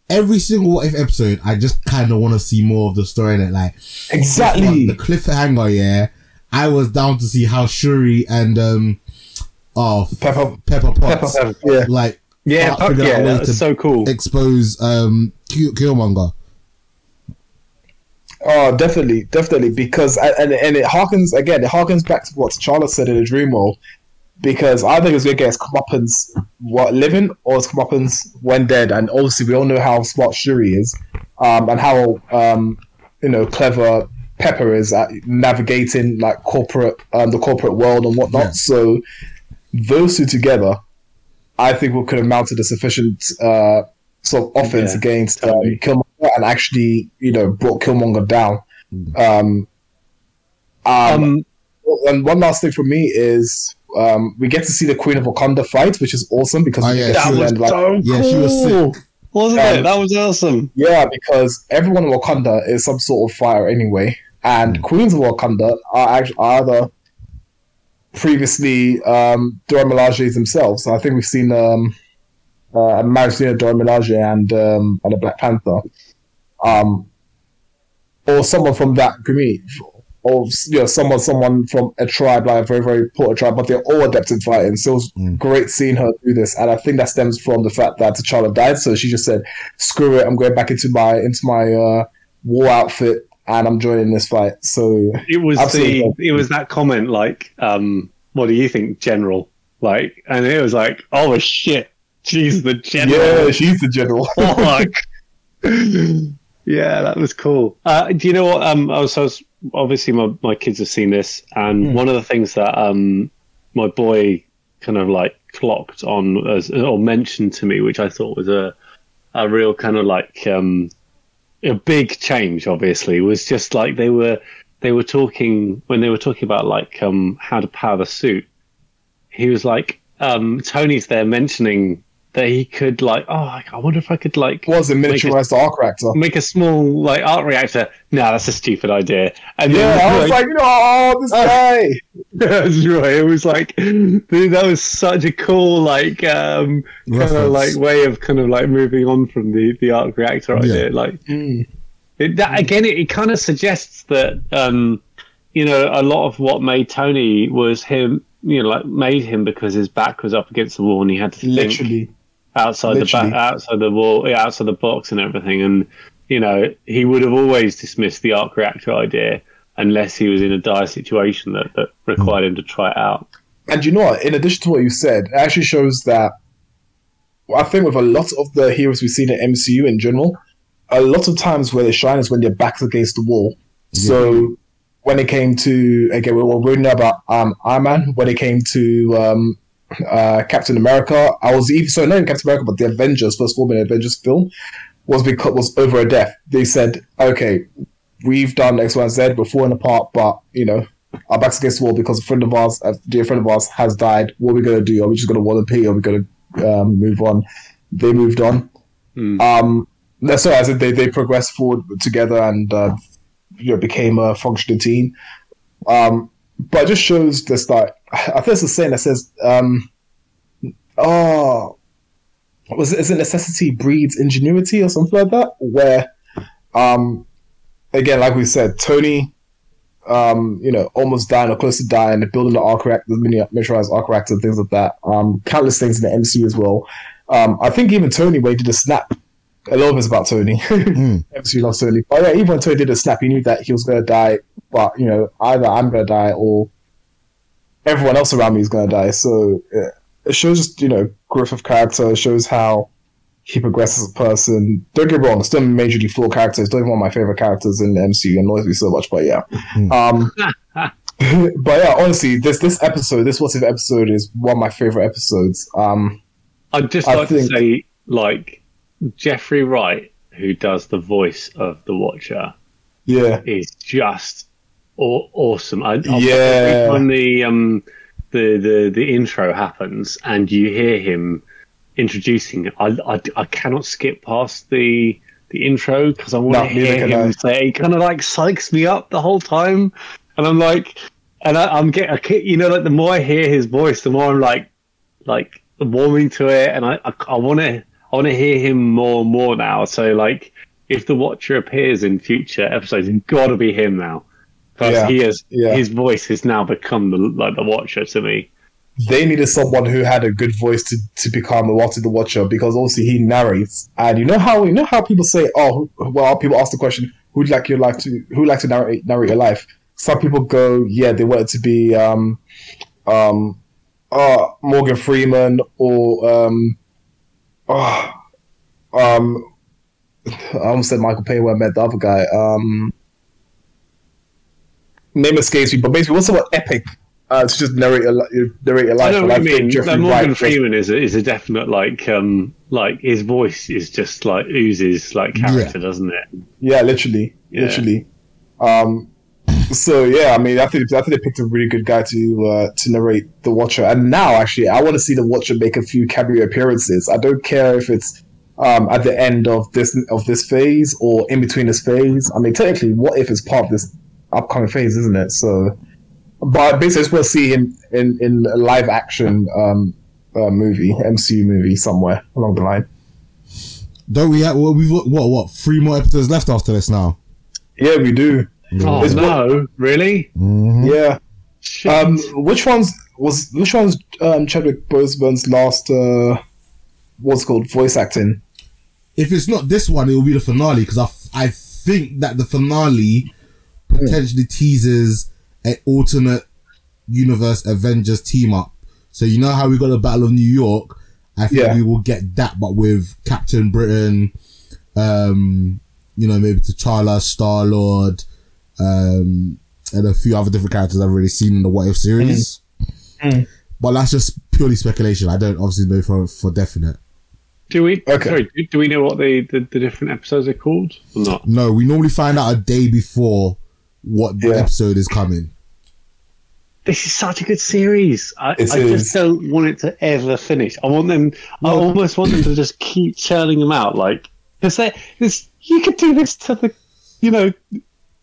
every single what if episode, I just kind of want to see more of the story in it. Like exactly. the cliffhanger. Yeah, I was down to see how Shuri and um, oh Pepper, Pepper Potts, Pepper, yeah. like yeah, out yeah, that's so cool. expose um Kill- Killmonger. Oh, definitely, definitely, because and and it harkens again. It harkens back to what Charlotte said in the Dream World, because I think it's gonna get his comeuppance what living or his comeuppance when dead, and obviously we all know how smart Shuri is, um, and how um, you know clever Pepper is at navigating like corporate um, the corporate world and whatnot. Yeah. So those two together, I think we could have mounted a sufficient uh, sort of offense Yeah, against um. Killmonger and actually, you know, brought Killmonger down. Um, um, Um, and one last thing for me is um, we get to see the Queen of Wakanda fight, which is awesome because Oh, yeah, get to she see was them, like, so Yeah, she was cool, wasn't Um, it? That was awesome. Yeah, because everyone in Wakanda is some sort of fire anyway, and queens of Wakanda are actually are the previously um, Dora Milaje themselves. I think we've seen um, uh, a of Dora Milaje and um, and a Black Panther, um, or someone from that community, or you know, someone someone from a tribe like a very very poor tribe, but they're all adept in fighting. So it was great seeing her do this, and I think that stems from the fact that T'Challa died. So she just said, "Screw it, I'm going back into my into my uh, war outfit." And I'm joining this fight. So It was the it was that comment like, um, "What do you think, General?" Like, and it was like, "Oh shit, she's the General." yeah, she's the general. [LAUGHS] Yeah, that was cool. Uh, do you know what? Um, I was, I was obviously my, my kids have seen this, and one of the things that um, my boy kind of like clocked on as, or mentioned to me, which I thought was a a real kind of like um, a big change. Obviously, was just like they were they were talking when they were talking about like um, how to power the suit. He was like, um, Tony's there mentioning that he could like, oh, I wonder if I could like was a Make it- miniaturized arc reactor. make a small like arc reactor. No, that's a stupid idea. And Yeah, then, I was like, you know oh, this guy. [LAUGHS] that's right. It was like, dude, that was such a cool like um kind of like way of kind of like moving on from the the arc reactor idea. Like Mm. it, that, again, it, it kind of suggests that um you know a lot of what made Tony was him. You know, like made him because his back was up against the wall and he had to think Literally. Outside Literally. the back, outside the wall, yeah, outside the box and everything. And you know, he would have always dismissed the arc reactor idea unless he was in a dire situation that, that required him to try it out. And you know what? In addition to what you said, it actually shows that I think with a lot of the heroes we've seen in MCU in general, a lot of times where they shine is when their backs against the wall. So when it came to again, we were reading about um, Iron Man. When it came to um, uh, Captain America, I was even so not even Captain America, but the Avengers first the Avengers film was because was over a death. They said, okay, we've done X, Y, and Z, we're falling apart, but you know, our backs against the wall because a friend of ours, a dear friend of ours, has died. What are we gonna do? Are we just gonna wall pee? Are we gonna um, move on? They moved on. Hmm. Um, so I said they they progressed forward together and uh, you know became a functioning team. Um, but it just shows this like I think it's a saying that says, um, "Oh, was it is it necessity breeds ingenuity or something like that?" Where, um, again, like we said, Tony, um, you know, almost dying or close to dying, building the arc reactor, the mini miniaturized arc reactor, and things like that. Um, countless things in the MCU as well. Um, I think even Tony, when he did a snap, a lot of it's about Tony. [LAUGHS] MCU loves Tony. But yeah, even when Tony did a snap, he knew that he was going to die. But you know, either I'm going to die or everyone else around me is going to die. So uh, it shows just you know growth of character. It shows how he progresses as a person. Don't get me wrong, still majorly flawed character. He's still one of my favorite characters in the MCU. Annoys me so much, but yeah. Um, [LAUGHS] but yeah, honestly, this this episode, this what's if episode is one of my favorite episodes. Um, I'd just I like think- to say, like, Jeffrey Wright, who does the voice of the Watcher, yeah, is just aw- awesome. I, I, Yeah. When the um the, the the intro happens and you hear him introducing I, I, I cannot skip past the the intro because I want no, to hear him I. say. It kind of like psychs me up the whole time, and I'm like, and I, I'm getting, I you know, like the more I hear his voice, the more I'm like, like warming to it, and I I want to I want to hear him more and more now. So like, if the Watcher appears in future episodes, it's got to be him now. Because Yeah, he has yeah. his voice has now become the like the Watcher to me. they needed someone who had a good voice to, to become a Uatu the Watcher because obviously he narrates. And you know how you know how people say, oh, well, people ask the question, who'd like your life to who'd like to narrate narrate your life? Some people go, yeah, they want it to be um, um, uh, Morgan Freeman or um, oh, um, I almost said Michael Payne when I met the other guy. Um, name escapes me, but basically, what's about epic? uh, to just narrate your li- narrate your I know what you mean. Jeffrey Morgan Wright- Freeman is a, is a definite like um like his voice is just like oozes like character, doesn't it? Yeah, literally, Yeah. literally. Um, so yeah, I mean, I think I think they picked a really good guy to uh, to narrate the Watcher. And now, actually, I want to see the Watcher make a few cameo appearances. I don't care if it's um, at the end of this of this phase or in between this phase. I mean, technically, what if it's part of this upcoming phase, isn't it? So, but basically, I just want to see in in in a live action um, uh, movie, MCU movie somewhere along the line. Don't we have, well, we've got, what, what, three more episodes left after this now? Yeah, we do. Oh Is no, really? Mm-hmm. Yeah. Shit. Um, which ones was which one's um, Chadwick Boseman's last uh, what's it called voice acting? If it's not this one, it will be the finale because I, f- I think that the finale potentially teases an alternate universe Avengers team up. So you know how we got the Battle of New York? I think Yeah. we will get that, but with Captain Britain, um, you know, maybe T'Challa, Star Lord, um, and a few other different characters I've already seen in the What If series. Mm. But that's just purely speculation. I don't obviously know for for definite. do we? okay. Sorry, do, do we know what the, the the different episodes are called or not? No, we normally find out a day before what the Yeah. episode is coming. This is such a good series. I, I just don't want it to ever finish. I want them. I almost want them to just keep churning them out, like because they this you could do this to the, you know,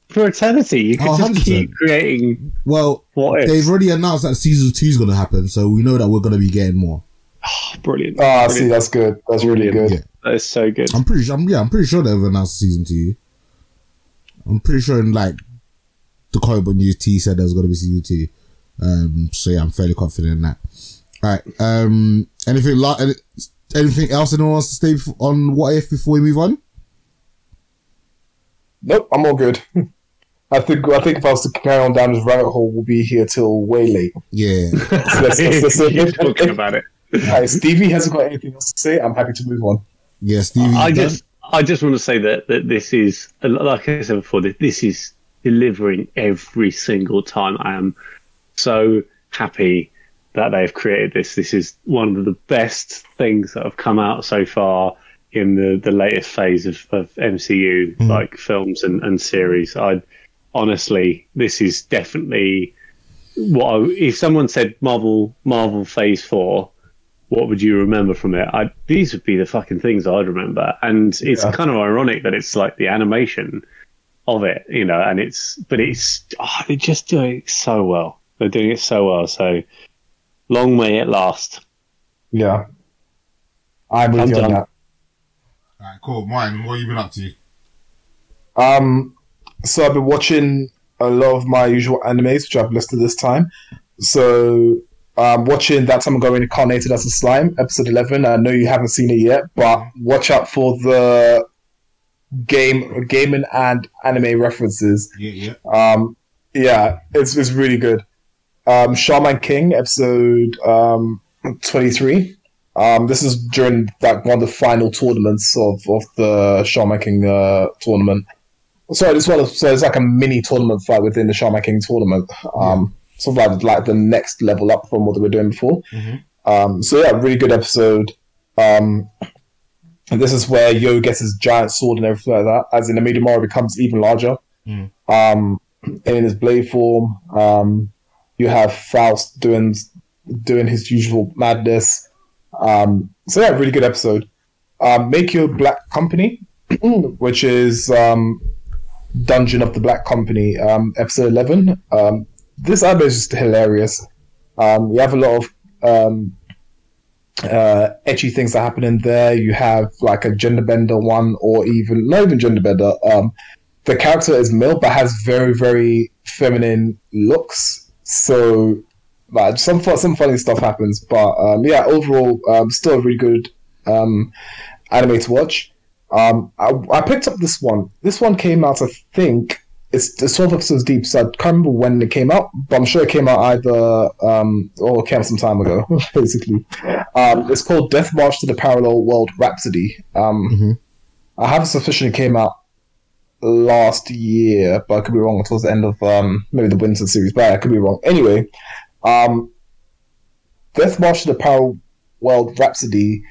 for eternity. You could Oh, just 100%. keep creating Well, what ifs. they've already announced that season two is going to happen, so we know that we're going to be getting more. Oh, Brilliant. Ah, Brilliant. see, that's good. That's really good. Yeah. That is so good. I'm pretty sure. I'm, yeah, I'm pretty sure they've announced season two. I'm pretty sure in like the comic book news, T said there was going to be season two. Um, so yeah, I'm fairly confident in that. All right. Um, anything la- any- anything else anyone wants to stay on what if before we move on? Nope, I'm all good. [LAUGHS] I think I think if I was to carry on down this rabbit hole, we'll be here till way late. Yeah. [LAUGHS] So let's- let's- let's- Keep [LAUGHS] talking about it. Alright, Stevie hasn't got anything else to say. I'm happy to move on. Yeah, Stevie. I you done? just, I just want to say that that this is, like I said before, this is delivering every single time. I am so happy that they've created this. This is one of the best things that have come out so far in the, the latest phase of, of MCU, hmm. like films and, and series. I honestly, this is definitely what I, if someone said Marvel Marvel Phase Four, what would you remember from it? I, these would be the fucking things I'd remember. And it's Yeah. kind of ironic that it's like the animation of it, you know, and it's, but it's, oh, they're just doing it so well. They're doing it so well. So long may it last. Yeah, I'm with I'm you on done. that. Alright, cool. Mine, what have you been up to? Um, so I've been watching a lot of my usual animes, which I've listed this time. So I'm um, watching that time I got reincarnated as a slime, episode eleven. I know you haven't seen it yet, but watch out for the game, gaming and anime references. Yeah, yeah. Um, yeah, it's it's really good. Um, Shaman King episode um, twenty three. Um, this is during that one of the final tournaments of, of the Shaman King uh, tournament. So this one, so it's like a mini tournament fight within the Shaman King tournament. Um, sort of like, like the next level up from what they were doing before. Um, so yeah, really good episode. Um, and this is where Yoh gets his giant sword and everything like that. As in, the Amidamaru becomes even larger. Um, in his blade form, um, you have Faust doing doing his usual madness. Um, so yeah, really good episode. Um, Meikyuu Black Company, [CLEARS THROAT] which is um, Dungeon of the Black Company, um, episode eleven. Um, this anime is just hilarious. Um, you have a lot of um, uh, ecchi things that happen in there. You have like a gender bender one, or even not even gender bender. Um, the character is male but has very very feminine looks. So like some some funny stuff happens, but um, yeah, overall, um, still a really good um, anime to watch. Um, I, I picked up this one. This one came out, I think. It's, it's 12 episodes deep, so I can't remember when it came out, but I'm sure it came out either, um, or it came out some time ago, [LAUGHS] basically. Um, it's called Death March to the Parallel World Rhapsody. Um, I have a suspicion it came out last year, but I could be wrong. Towards the end of um, maybe the winter series, but I could be wrong. Anyway, Um, Death March to the Parallel World Rhapsody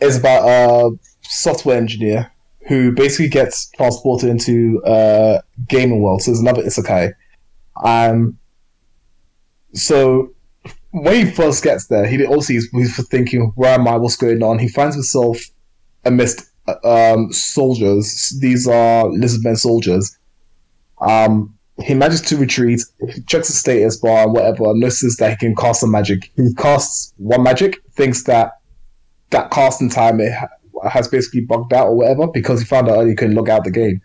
is about a software engineer who basically gets transported into a gaming world. So there's another isekai. Um, so when he first gets there, he obviously he's, thinking, "Where am I? What's going on?" He finds himself amidst um, soldiers. These are lizardmen soldiers. Um, he manages to retreat, he checks the status bar and whatever, notices that he can cast some magic. He casts one magic, thinks that that casting time it has basically bugged out or whatever because he found out he couldn't log out the game.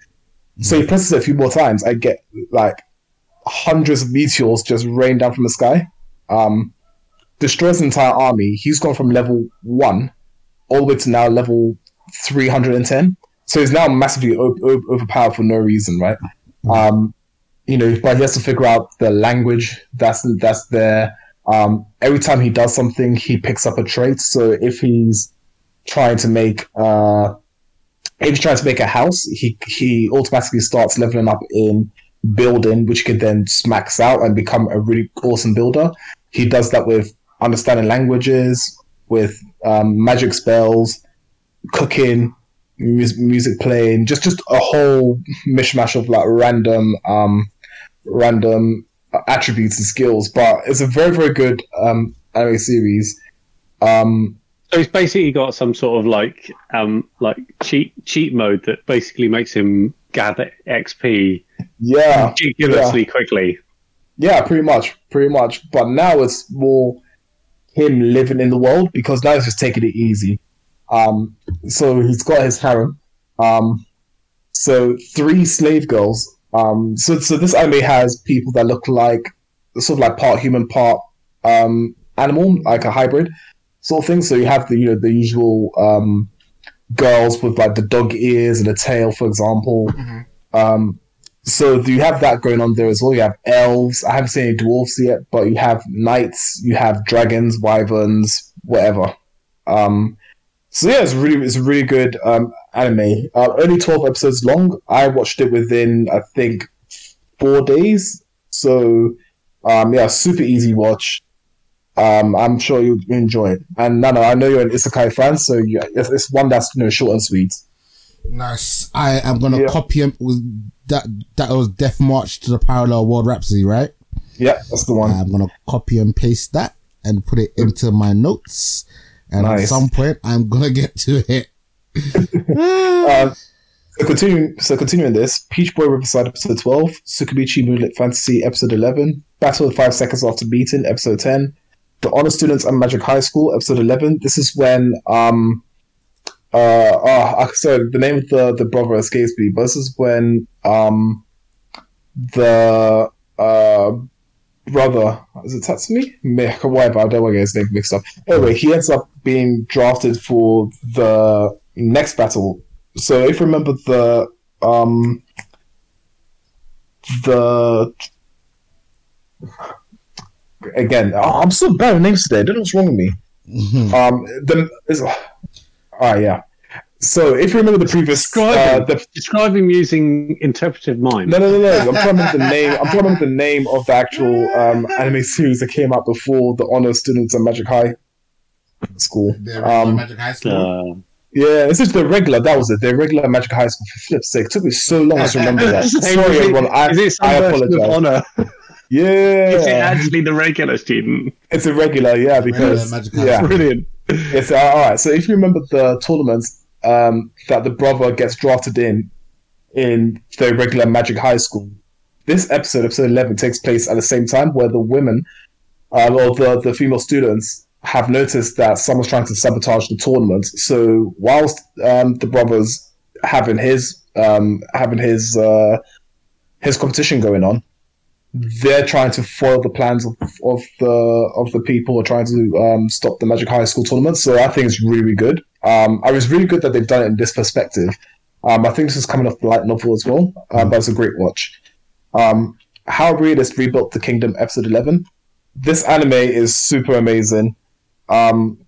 So he presses it a few more times. I get like hundreds of meteors just rain down from the sky. Um, destroys the entire army. He's gone from level one all the way to now level 310. So he's now massively o- o- overpowered for no reason, right? Um, you know, but he has to figure out the language that's that's there. Um, every time he does something, he picks up a trait. So if he's trying to make uh, if he's trying to make a house, he he automatically starts leveling up in building, which can then smacks out and become a really awesome builder. He does that with understanding languages, with um, magic spells, cooking, mus- music playing, just just a whole mishmash of like random um, random attributes and skills. But it's a very very good um, anime series. Um, So he's basically got some sort of like um like cheat cheat mode that basically makes him gather XP yeah, ridiculously quickly. Yeah, pretty much, pretty much. But now it's more him living in the world because now he's just taking it easy. Um, so he's got his harem. Um, so three slave girls. Um, so so this anime has people that look like sort of like part human, part um, animal, like a hybrid sort of thing. So you have the you know the usual um, girls with like the dog ears and a tail, for example. Um, so do you have that going on there as well. You have elves. I haven't seen any dwarves yet, but you have knights. You have dragons, wyverns, whatever. Um, so yeah, it's really it's a really good um, anime. Uh, only twelve episodes long. I watched it within I think four days. So um, yeah, super easy watch. Um, I'm sure you enjoy it. And Nana, I know you're an isekai fan, so you, it's, it's one that's you know short and sweet. Nice. I am gonna Yeah. copy him. Was that that was Death March to the Parallel World Rhapsody, right? Yeah, that's the one. I'm gonna copy and paste that and put it into my notes. And at some point, I'm gonna [LAUGHS] get to it. [LAUGHS] Uh, so continuing, so continuing this, Peach Boy Riverside episode twelve, Tsukimichi Moonlit Fantasy episode eleven, Battle of Five Seconds After Meeting episode ten, The Honor Students and Magic High School episode eleven. This is when um uh oh sorry the name of the the brother escapes me, but this is when um the uh brother is it Tatsumi? Meh, Whatever, I don't want to get his name mixed up. Anyway, he ends up being drafted for the next battle. So if you remember the um the again, oh, I'm so bad with names today. I don't know what's wrong with me. Um, the is ah yeah. So if you remember the previous uh, Describe him. the Describe him using interpretive mind. no, no, no, no. I'm trying to remember the [LAUGHS] name. I'm trying to remember the name of the actual um, anime series that came out before the Honor Students at Magic High School. Um, Magic High School. Uh, yeah, this is the regular. That was it. The regular Magic High School. For flip's sake, it took me so long to [LAUGHS] remember that. Sorry, everyone. I, is it I apologize. honor? [LAUGHS] Yeah, Is it actually the regular student? it's a regular. Yeah, because Magic High yeah, School. Brilliant. It's uh, all right. So if you remember the tournaments um, that the brother gets drafted in in the regular Magic High School, this episode, episode eleven, takes place at the same time where the women, uh, or the the female students, have noticed that someone's trying to sabotage the tournament. So whilst um, the brothers having his um, having his uh, his competition going on, they're trying to foil the plans of, of the of the people who are trying to um, stop the Magic High School tournament. So I think it's really, good. Um, I was really good that they've done it in this perspective. Um, I think this is coming off the light novel as well, um, but it's a great watch. Um, How Realist Rebuilt the Kingdom, episode 11. This anime is super amazing. Um,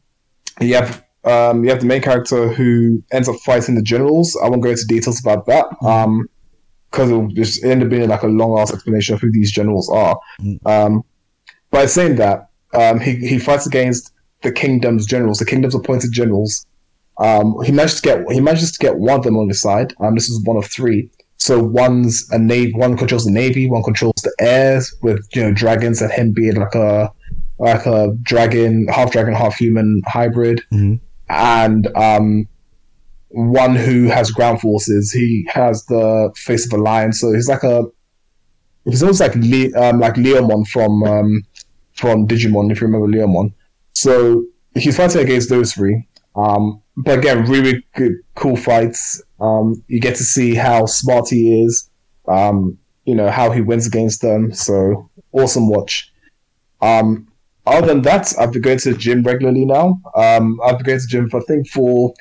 you have um, you have the main character who ends up fighting the generals. I won't go into details about that. Um, because it will just end up being like a long ass explanation of who these generals are. Um, by saying that, um, he he fights against the kingdom's generals, the kingdom's appointed generals. Um, he managed to get he manages to get one of them on his side. Um, this is one of three. So one's a navy, one controls the navy, one controls the airs with you know dragons, and him being like a like a dragon, half dragon, half human hybrid, Mhm. and um, one who has ground forces. He has the face of a lion, so he's like a he's almost like Le- um, like Leomon from um, from Digimon, if you remember Leomon. So he's fighting against those three. Um, but again, really good, cool fights. Um, you get to see how smart he is. Um, you know how he wins against them. So awesome watch. Um, other than that, I've been going to the gym regularly now. Um, I've been going to the gym for I think for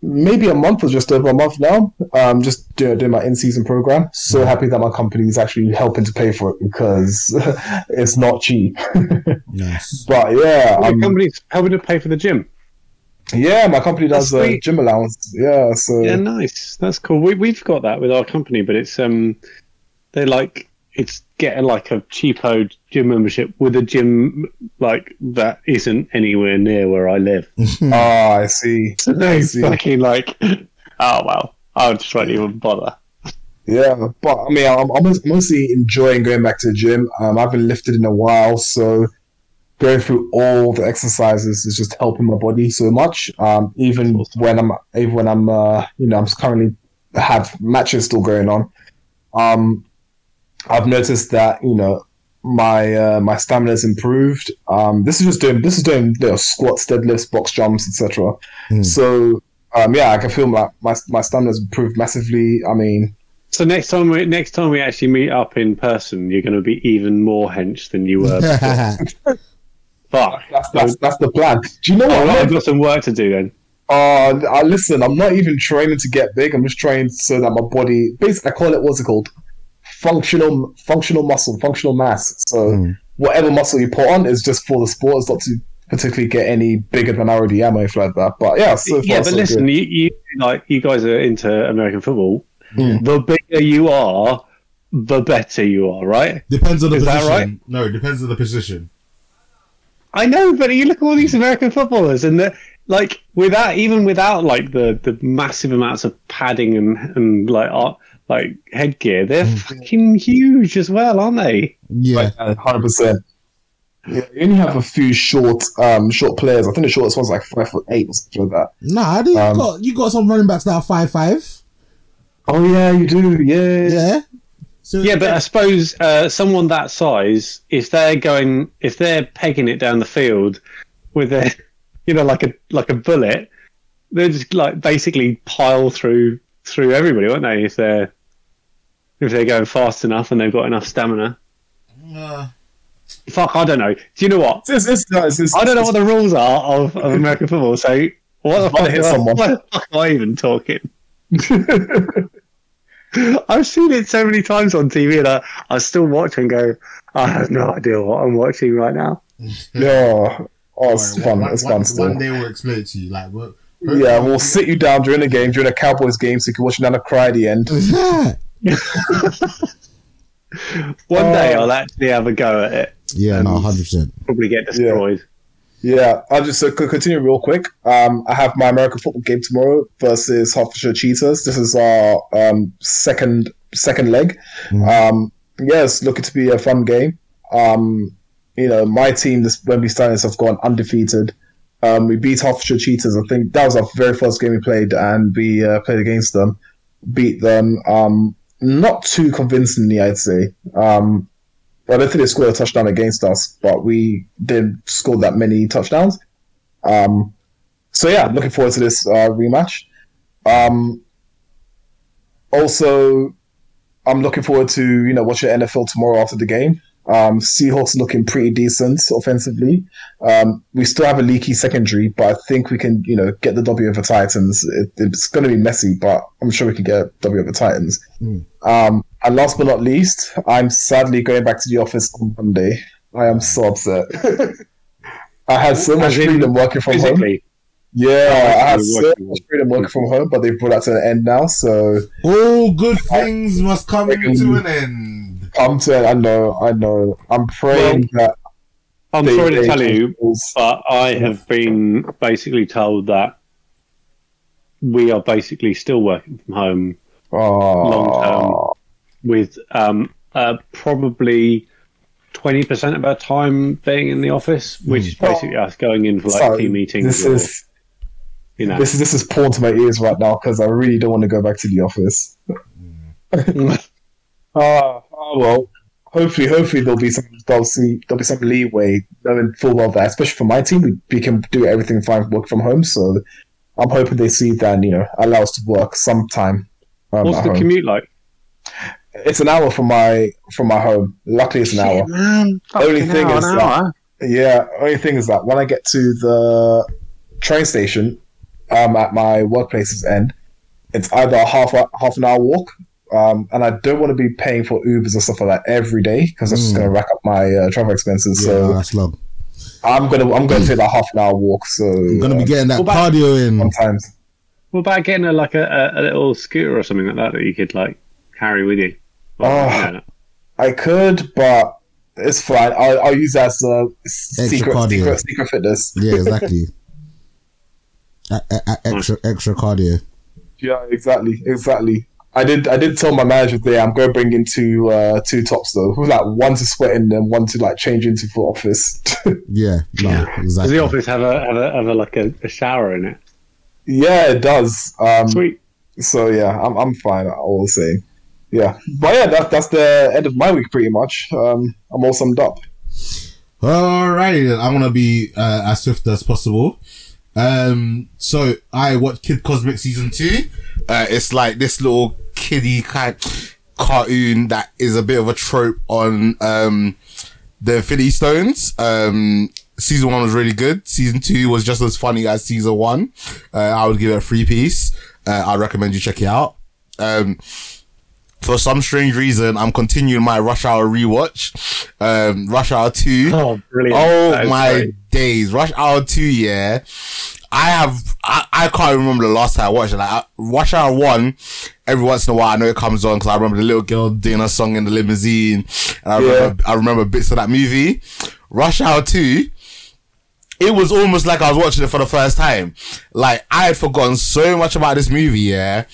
maybe a month or just over a month now. Um, just doing, doing my in-season program. So happy that my company is actually helping to pay for it because [LAUGHS] it's not cheap. [LAUGHS] Nice. but yeah, Your um, company's helping to pay for the gym. yeah, my company does That's a gym allowance. Yeah, so Yeah, nice. That's cool. We we've got that with our company, but it's um, they're like it's getting like a cheapo gym membership with a gym like that isn't anywhere near where I live. [LAUGHS] ah, I see. So I see. fucking like, oh well, I just won't even bother. Yeah, but I mean, I'm, I'm mostly enjoying going back to the gym. Um, I haven't lifted in a while, so going through all the exercises is just helping my body so much. Um, even when I'm, even when I'm, uh, you know, I'm currently have matches still going on. Um, I've noticed that you know my uh, my stamina's improved. Um, this is just doing this is doing you know, squats, deadlifts, box jumps, etc. Hmm. So um, yeah, I can feel my my my stamina's improved massively. I mean. So next time we next time we actually meet up in person, you're going to be even more hench than you were. before. [LAUGHS] Fuck. That's, that's, that's the plan. Do you know Oh, what? I've got some work to do then. Uh, uh, listen, I'm not even training to get big. I'm just training so that my body, basically, I call it what's it called, functional, functional muscle, functional mass. So Mm. whatever muscle you put on is just for the sport. It's not to particularly get any bigger than I already am or anything like that. But yeah, so far yeah, but so listen, good. you, you like you guys are into American football. Mm. The bigger you are, the better you are, right? Depends on the Is that position. right? No, it depends on the position. I know, but you look at all these American footballers, and they're like without even without like the, the massive amounts of padding and and like art, like headgear, they're Mm. fucking huge as well, aren't they? Yeah. hundred percent. Yeah, you only have a few short, um, short players. I think the shortest one's like five foot eight or something like that. Nah, you Um, got you got some running backs that are five five. Oh yeah, you do. Yeah, Yeah. So Yeah, but I suppose uh, someone that size, if they're going, if they're pegging it down the field with a, [LAUGHS] you know, like a like a bullet, they're just like basically pile through through everybody, won't they? If they're if they're going fast enough and they've got enough stamina. Uh, Fuck, I don't know. Do you know what? It's, it's, it's, it's, I don't know what the rules are of, of American [LAUGHS] football. So what the fuck, hit am I- someone. what the fuck am I even talking? [LAUGHS] I've seen it so many times on TV, and I, I still watch and go, I have no idea what I'm watching right now. [LAUGHS] yeah. Oh, it's Alright, fun. one- It's one- fun still. One day we'll explain it to you. Like, we'll, Yeah, we'll sit you down during the game, during a Cowboys game, so you can watch Nana cry at the end. [LAUGHS] One day. I'll actually have a go at it. yeah, no, hundred percent. Probably get destroyed. Yeah, I'll just uh, continue real quick. Um, I have my American football game tomorrow versus Hertfordshire Cheetahs. This is our um, second second leg. Um, yeah, looking to be a fun game. Um, you know, my team this Wembley we have gone undefeated. Um, we beat Hertfordshire Cheetahs. I think that was our very first game we played, and we uh, played against them, beat them. Um, not too convincingly, I'd say. Um, I don't think they scored a touchdown against us, but we didn't score that many touchdowns. Um, so yeah, looking forward to this uh, rematch. Um, also, I'm looking forward to you know watching NFL tomorrow after the game. Um, Seahawks looking pretty decent offensively. Um, we still have a leaky secondary, but I think we can you know get the W over Titans. It, it's going to be messy, but I'm sure we can get a W over Titans. Um, and last but not least, I'm sadly going back to the office on Monday. I am so upset. [LAUGHS] I had so much freedom working from home. Yeah, I had so much freedom working from home, but they've brought that to an end now. So All good things must come to an end. Come to it. I know, I know. I'm praying that. I'm sorry to tell you, change but I have been basically told that we are basically still working from home Oh, long term with um, uh, probably 20% of our time being in the office, which is basically us going in for like sorry, team meetings. This or, is you know. this is this is porn to my ears right now because I really don't want to go back to the office. [LAUGHS] Ah, oh well. Hopefully, hopefully there'll be some there'll, see, there'll be some leeway, knowing full well that, especially for my team, we, we can do everything fine, work from home. So I'm hoping they see that and, you know allow us to work sometime. Um, What's the home. commute like? It's an hour from my from my home. Luckily, it's an hour. man. Only thing hour, is that- hour. Yeah, only thing is that when I get to the train station um, at my workplace's end, it's either a half half an hour walk, um, and I don't want to be paying for Ubers and stuff like that every day because that's just Mm. going to rack up my uh, travel expenses. Yeah, so that's long. I'm gonna I'm gonna take that half an hour walk. So I'm gonna be uh, getting that What about- cardio in. sometimes. What about getting a, like a, a, a little scooter or something like that that you could like carry with you? Oh. no, no. I could, but it's fine. I'll, I'll use that as a secret, cardio. secret secret fitness. Yeah, exactly. [LAUGHS] A- a- a- extra extra cardio. Yeah, exactly, exactly. I did. I did tell my manager there I'm going to bring in two uh, two tops though, like one to sweat in and one to like change into for office. [LAUGHS] Yeah, no, Does exactly. the office have a have a, have a like a, a shower in it? yeah, it does. Um, Sweet. So yeah, I'm I'm fine. I will say. Yeah, but yeah, that, that's the end of my week pretty much. Um, I'm all summed up. Alrighty then, I'm gonna be uh, as swift as possible. Um, so I watched Kid Cosmic season two. Uh, it's like this little kiddie kind cartoon that is a bit of a trope on um, the Infinity Stones. Um, season one was really good. Season two was just as funny as season one. Uh, I would give it a free piece. Uh, I recommend you check it out. Um, for some strange reason, I'm continuing my Rush Hour rewatch. Um, Rush Hour 2. Oh, brilliant! Oh my great. days. Rush Hour 2, yeah. I have, I, I can't remember the last time I watched it. Like, I, Rush Hour 1, every once in a while, I know it comes on because I remember the little girl doing a song in the limousine. And I remember, I remember bits of that movie. Rush Hour 2, it was almost like I was watching it for the first time. Like, I had forgotten so much about this movie, yeah.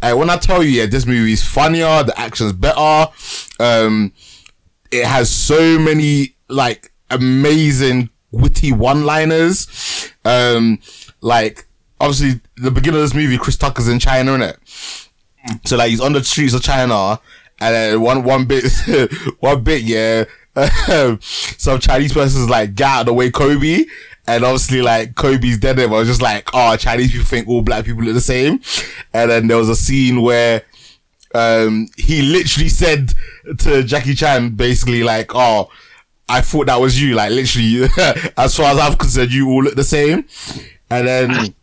And when I tell you, yeah, this movie is funnier, the action's better, um, it has so many like amazing witty one-liners. Um, like obviously the beginning of this movie, Chris Tucker's in China, innit? So like he's on the streets of China, and then one one bit, [LAUGHS] one bit, yeah. [LAUGHS] some Chinese person's like, get out of the way, Kobe. And obviously, like, Kobe's dead. And I was just like, oh, Chinese people think all black people are the same. And then there was a scene where, um, he literally said to Jackie Chan, basically like, oh, I thought that was you. Like, literally, [LAUGHS] as far as I'm concerned, you all look the same. And then,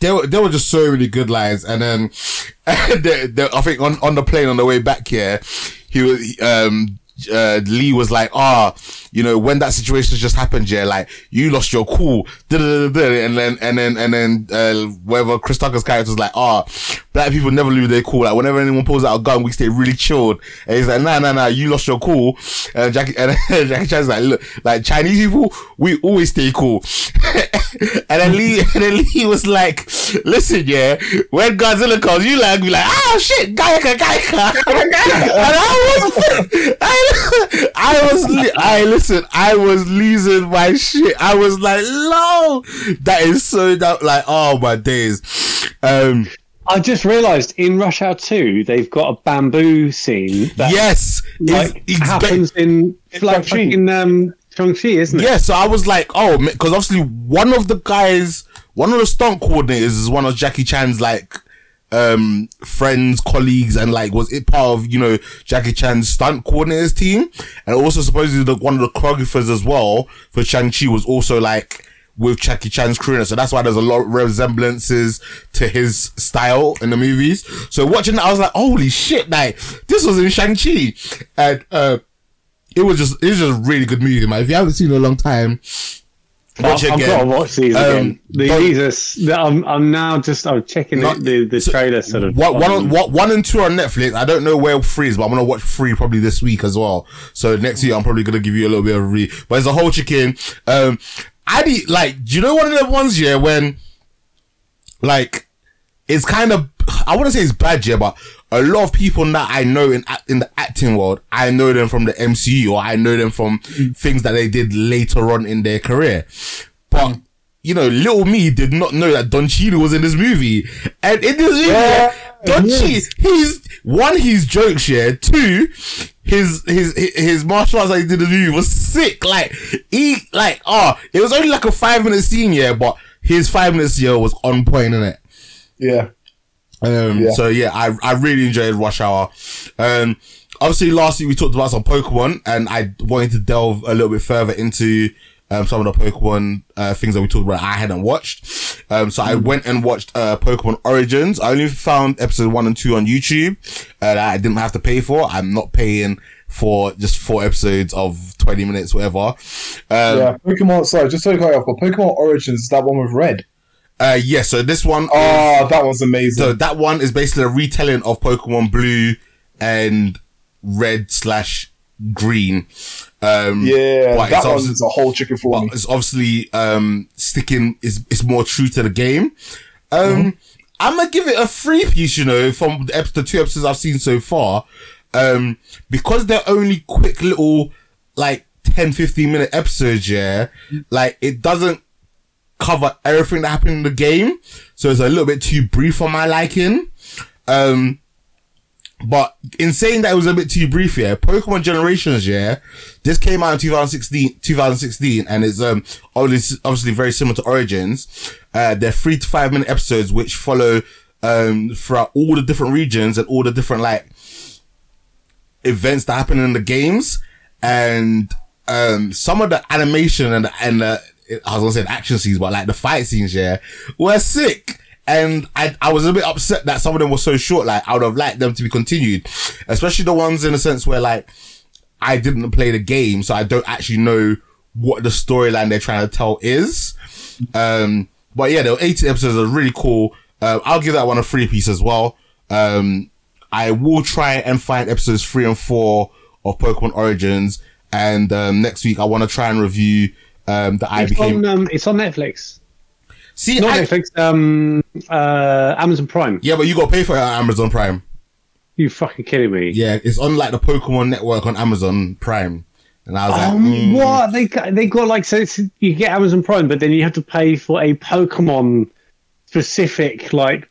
there were, there were just so many good lines. And then, [LAUGHS] I think on, on the plane on the way back here, he was, um, uh, Lee was like, ah, you know, when that situation just happened, yeah, like, you lost your cool, and then, and then, and then, uh, whatever Chris Tucker's character was like, ah, black people never lose their cool. Like, whenever anyone pulls out a gun, we stay really chilled. And he's like, nah, nah, nah, you lost your cool. And Jackie, and [LAUGHS] Jackie Chan's like, look, like, Chinese people, we always stay cool. [LAUGHS] and then Lee, [LAUGHS] and then Lee was like, listen, yeah, when Godzilla comes, you like, be like, oh shit, Gaika, Gaika. and I was, I, [LAUGHS] I was, li- I listen, I was losing my shit. I was like, no, that is so that like, oh my days. Um, I just realised in Rush Hour 2, they've got a bamboo scene that yes, like, it's, it's happens in like fucking um, Shang-Chi, isn't it? Yeah, so I was like, oh, because obviously one of the guys, one of the stunt coordinators is one of Jackie Chan's like um friends, colleagues, and like was it part of you know Jackie Chan's stunt coordinators team, and also supposedly the, one of the choreographers as well for Shang Chi was also like with Jackie Chan's crew, so that's why there's a lot of resemblances to his style in the movies. So watching that, I was like, holy shit, like this was in Shang Chi, and uh, it was just it was just a really good movie, man. If you haven't seen it in a long time, Watch I've again. got to watch these Um, again. The- These are. I'm, I'm now just. I'm checking Not- the, the, the so- trailer sort of. One, one, on- one, and two on Netflix. I don't know where three is, but I'm gonna watch three probably this week as well. So next week I'm probably gonna give you a little bit of a read. But it's a whole chicken. Um, I de- like. Do you know one of the ones yeah when, like, it's kind of I wouldn't say it's bad yeah, but a lot of people that I know in in the acting world, I know them from the MCU or I know them from mm. things that they did later on in their career. But mm. you know, little me did not know that Don Cheadle was in this movie, and in this movie, Yeah, Don he Cheadle, he's one, his jokes, yeah. Two, his his his, his martial arts that he did in the movie was sick. Like he like oh, it was only like a five minute scene, yeah, but his five minutes yeah was on point in it. Yeah. Um, Yeah. So yeah, I I really enjoyed Rush Hour. Um, obviously last week we talked about some Pokemon, and I wanted to delve a little bit further into um, some of the Pokemon uh, things that we talked about. I hadn't watched, um, so I went and watched uh, Pokemon Origins. I only found episode one and two on YouTube uh, I didn't have to pay for. I'm not paying for just four episodes of twenty minutes, whatever. Um, Yeah. Pokemon. Sorry, just to cut you off, but Pokemon Origins is that one with red. Uh, yeah. So this one. is- Oh, that was amazing. So that one is basically a retelling of Pokemon Blue and Red slash Green. Um, yeah, that it's one's a whole chicken for me. it's obviously um, sticking is is more true to the game. Um, I'm gonna give it a three piece. You know, from the, ep- the two episodes I've seen so far, um, because they're only quick little like 10, 15 minute episodes. Yeah, like it doesn't cover everything that happened in the game. So it's a little bit too brief for my liking. Um, but in saying that it was a bit too brief, yeah, Pokemon Generations, yeah, this came out in 2016, 2016, and it's, um, obviously, obviously very similar to Origins. Uh, they're three to five minute episodes which follow, um, throughout all the different regions and all the different, like, events that happen in the games. And, um, some of the animation and, and, uh, I was gonna say the action scenes, but like the fight scenes, yeah, were sick. And I, I was a bit upset that some of them were so short. Like, I would have liked them to be continued, especially the ones in a sense where like I didn't play the game, so I don't actually know what the storyline they're trying to tell is. Um, but yeah, the 80 episodes are really cool. Uh, I'll give that one a free piece as well. Um, I will try and find episodes three and four of Pokemon Origins. And, um, next week I want to try and review, um, the I It's became, on, um, it's on Netflix. see, Not I- Netflix. Um, uh, Amazon Prime. yeah, but you got to pay for it on Amazon Prime. You fucking kidding me? Yeah, it's on like the Pokemon network on Amazon Prime. And I was like, Um, mm. what they got- they got like so it's, you get Amazon Prime, but then you have to pay for a Pokemon specific like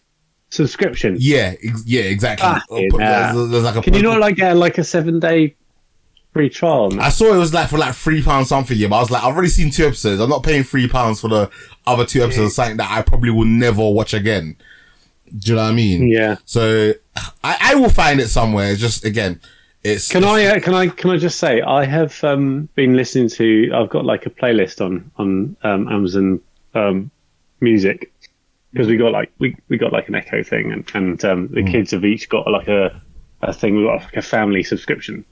subscription. yeah, ex- yeah, exactly. Uh, there's, there's like a Can you not like get like a seven day free trial? I saw it was like for like three pounds something, yeah, but I was like, I've already seen two episodes. I'm not paying three pounds for the other two episodes, of something that I probably will never watch again. Do you know what I mean? Yeah. So I, I will find it somewhere. It's just again, it's Can I uh, can I can I just say I have um, been listening to I've got like a playlist on on um, Amazon um, Music because we got like we, we got like an Echo thing and and um, the kids have each got like a a thing we got like a family subscription.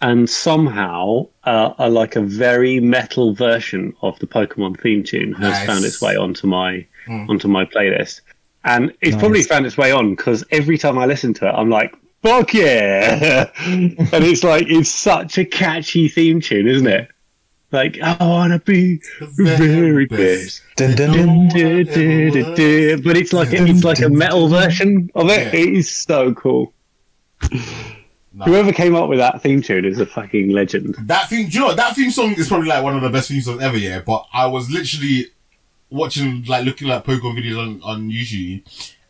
And somehow, uh, a, like a very metal version of the Pokemon theme tune has Nice. found its way onto my onto my playlist, and it's probably found its way on because every time I listen to it, I'm like, "Fuck yeah!" [LAUGHS] and it's like it's such a catchy theme tune, isn't it? Like, I wanna be the very. Dun, dun, dun. Du. But it's like it's like a metal version of it. It is so cool. Whoever came up with that theme tune is a fucking legend. that theme. Do you know what? that theme song is probably like one of the best theme songs ever. Yeah, but I was literally watching, like, looking at Pokemon videos on on YouTube,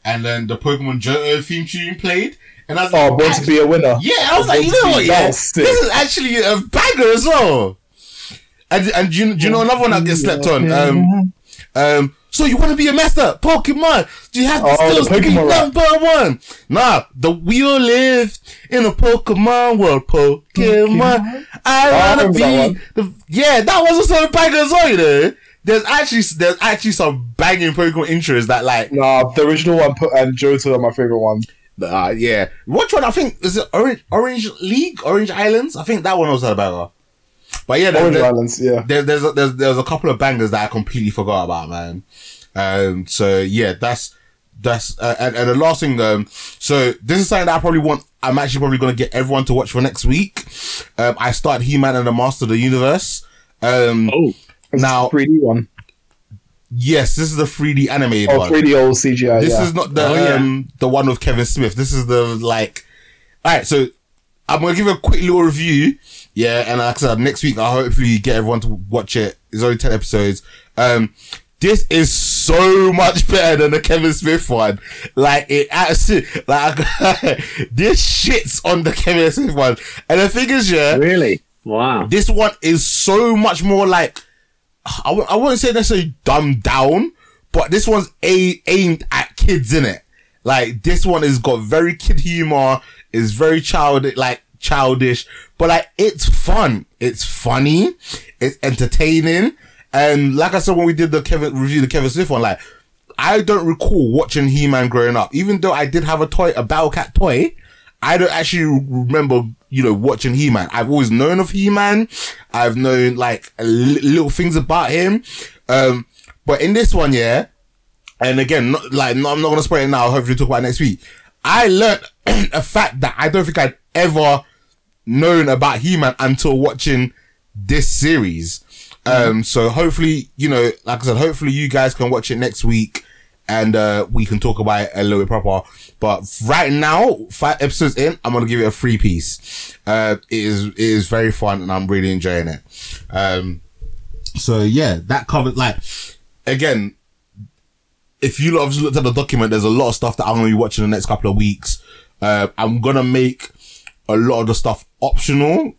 and then the Pokemon Johto theme tune played, and I was like, Oh, like, born to be a winner. Yeah, I was like, you know what? Yeah, this is actually a banger as well. And and do you, do you know another one that gets slept on? Um, um. So you want to be a master Pokemon? Do you have the Oh, the skills to be Pokemon number one? Nah, the we all live in a Pokemon world. Pokemon, I I wanna remember be the yeah. That was also a banger as well. You know, there's actually there's actually some banging Pokemon intros that like Nah, the original one put and Johto are my favorite one. uh, yeah. Which one? I think is it Orange Orange League, Orange Islands. I think that one was a banger. But yeah, there, there- Islands, yeah. there, there's a, there's there's a couple of bangers that I completely forgot about, man. Um, so yeah, that's that's uh, and, and the last thing. Um, so this is something that I probably want. I'm actually probably gonna get everyone to watch for next week. Um, I start He Man and the Master of the Universe. Um, Oh, It's now- 3D one. yes, this is the 3D animated Oh, one. 3D old CGI. This yeah. is not the Oh, yeah. um the one with Kevin Smith. This is the like. All right, so I'm gonna give a quick little review. Yeah, and like I said, next week I'll hopefully get everyone to watch it. It's only ten episodes. Um, this is so much better than the Kevin Smith one. Like it actually, like [LAUGHS] this shits on the Kevin Smith one. And the thing is, yeah, really? Wow. this one is so much more like I w- I wouldn't say necessarily dumbed down, but this one's a aimed at kids in it. Like this one has got very kid humor, is very childish, like childish, but like it's fun, it's funny, it's entertaining, and like I said when we did the Kevin review, the Kevin Smith one, like I don't recall watching He Man growing up, even though I did have a toy, a Battle Cat toy. I don't actually remember, you know, watching He-Man. I've always known of He-Man. I've known like li- little things about him. Um, but in this one, yeah, and again, not, like, no, I'm not gonna spoil it now. Hopefully, we talk about next week. I learned [CLEARS THROAT] a fact that I don't think I'd ever known about He-Man until watching this series. Um, so hopefully, you know, like I said, hopefully you guys can watch it next week and, uh, we can talk about it a little bit proper. But right now, five episodes in, I'm going to give it a free piece. Uh, it is, it is very fun and I'm really enjoying it. Um, so yeah, that covered, like, again, if you have looked at the document, there's a lot of stuff that I'm going to be watching the next couple of weeks. Uh, I'm going to make a lot of the stuff optional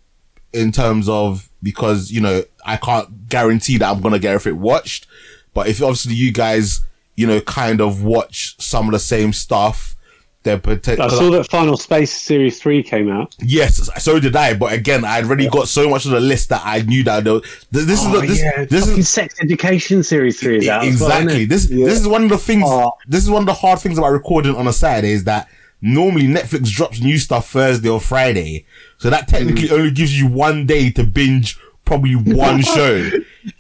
in terms of because you know I can't guarantee that I'm gonna get everything watched. But if obviously you guys you know kind of watch some of the same stuff, then I potentially saw that Final Space Series 3 came out. yes, so did I. But again, I'd already got so much of the list that I knew that there was- this, this is oh, the, this, this Fucking is Sex Education Series 3 is out. as well, isn't exactly this this is one of the things Oh. this is one of the hard things about recording on a saturday is that normally netflix drops new stuff thursday or friday so that technically Mm. only gives you one day to binge probably one [LAUGHS] show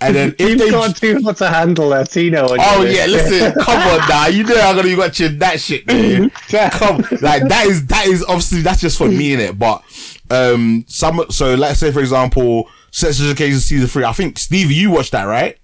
and then if You've they got too hard to handle Latino Oh yeah, list. listen, [LAUGHS] come on now. You know I'm gonna be watching that shit, man. [LAUGHS] come, like that is that is obviously that's just for me in it. But um, some so let's say for example, Sex Education season three. I think Stevie, you watched that, right?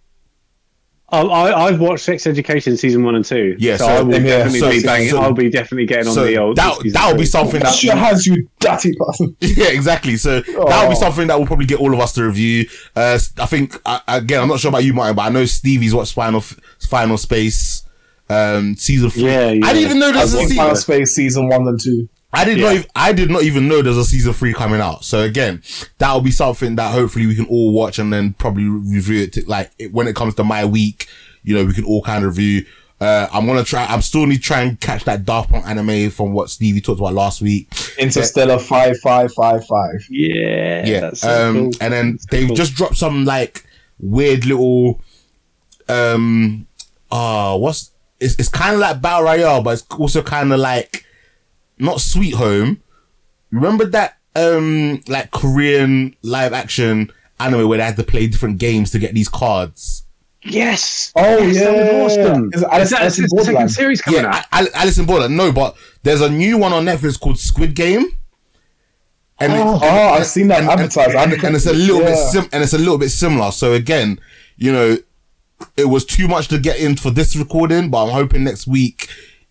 Um, I, I've watched Sex Education season one and two. Yeah, so, so- I will yeah, definitely so- be banging. so- I'll be definitely getting on the old. that season that would be something that Wash your hands, you dirty bastard. [LAUGHS] yeah, exactly. So that would be Oh. something that will probably get all of us to review. Uh, I think uh, again, I'm not sure about you, Martin, but I know Stevie's watched Final Final Space um season three. Yeah, yeah. I didn't even know I there's a season. Final Space season one and two. I did Yeah. not. Even, I did not even know there's a season three coming out. So again, that will be something that hopefully we can all watch and then probably review it. To, like it, when it comes to my week, you know, we can all kind of review. Uh, I'm gonna try. I'm still need to try and catch that Daft Punk anime from what Stevie talked about last week. Interstella five five five five. Yeah, Yeah. that's so um, cool. and then That's they've cool. just dropped some like weird little, um, uh, what's it's it's kind of like Battle Royale, but it's also kind of like not Sweet Home. Remember that um like Korean live action anime where they had to play different games to get these cards? yes. Oh, yes, that yeah. was awesome. Is Alice- Is that Alice is the second Borderland? series coming yeah, out? Al- Alice in Borderland. No, but there's a new one on Netflix called Squid Game. And Oh, I've seen that advertised. and, and it's a little bit sim- and it's a little bit similar. So again, you know, it was too much to get in for this recording, but I'm hoping next week,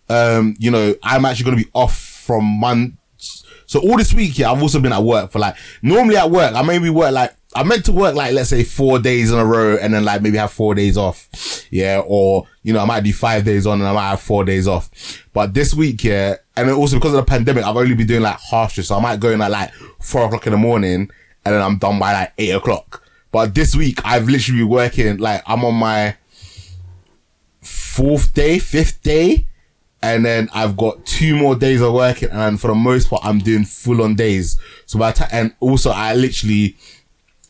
um, you know, I'm actually going to be off from months. So all this week, yeah, I've also been at work for like, normally at work, I maybe work like, I meant to work like, let's say four days in a row and then like maybe have four days off. Yeah. Or, you know, I might do five days on and I might have four days off. But this week, yeah, and also because of the pandemic, I've only been doing like half. So I might go in at like four o'clock in the morning and then I'm done by like eight o'clock. But this week, I've literally been working, like, I'm on my fourth day, fifth day, and then I've got two more days of working, and for the most part, I'm doing full on days. So by the time, and also I literally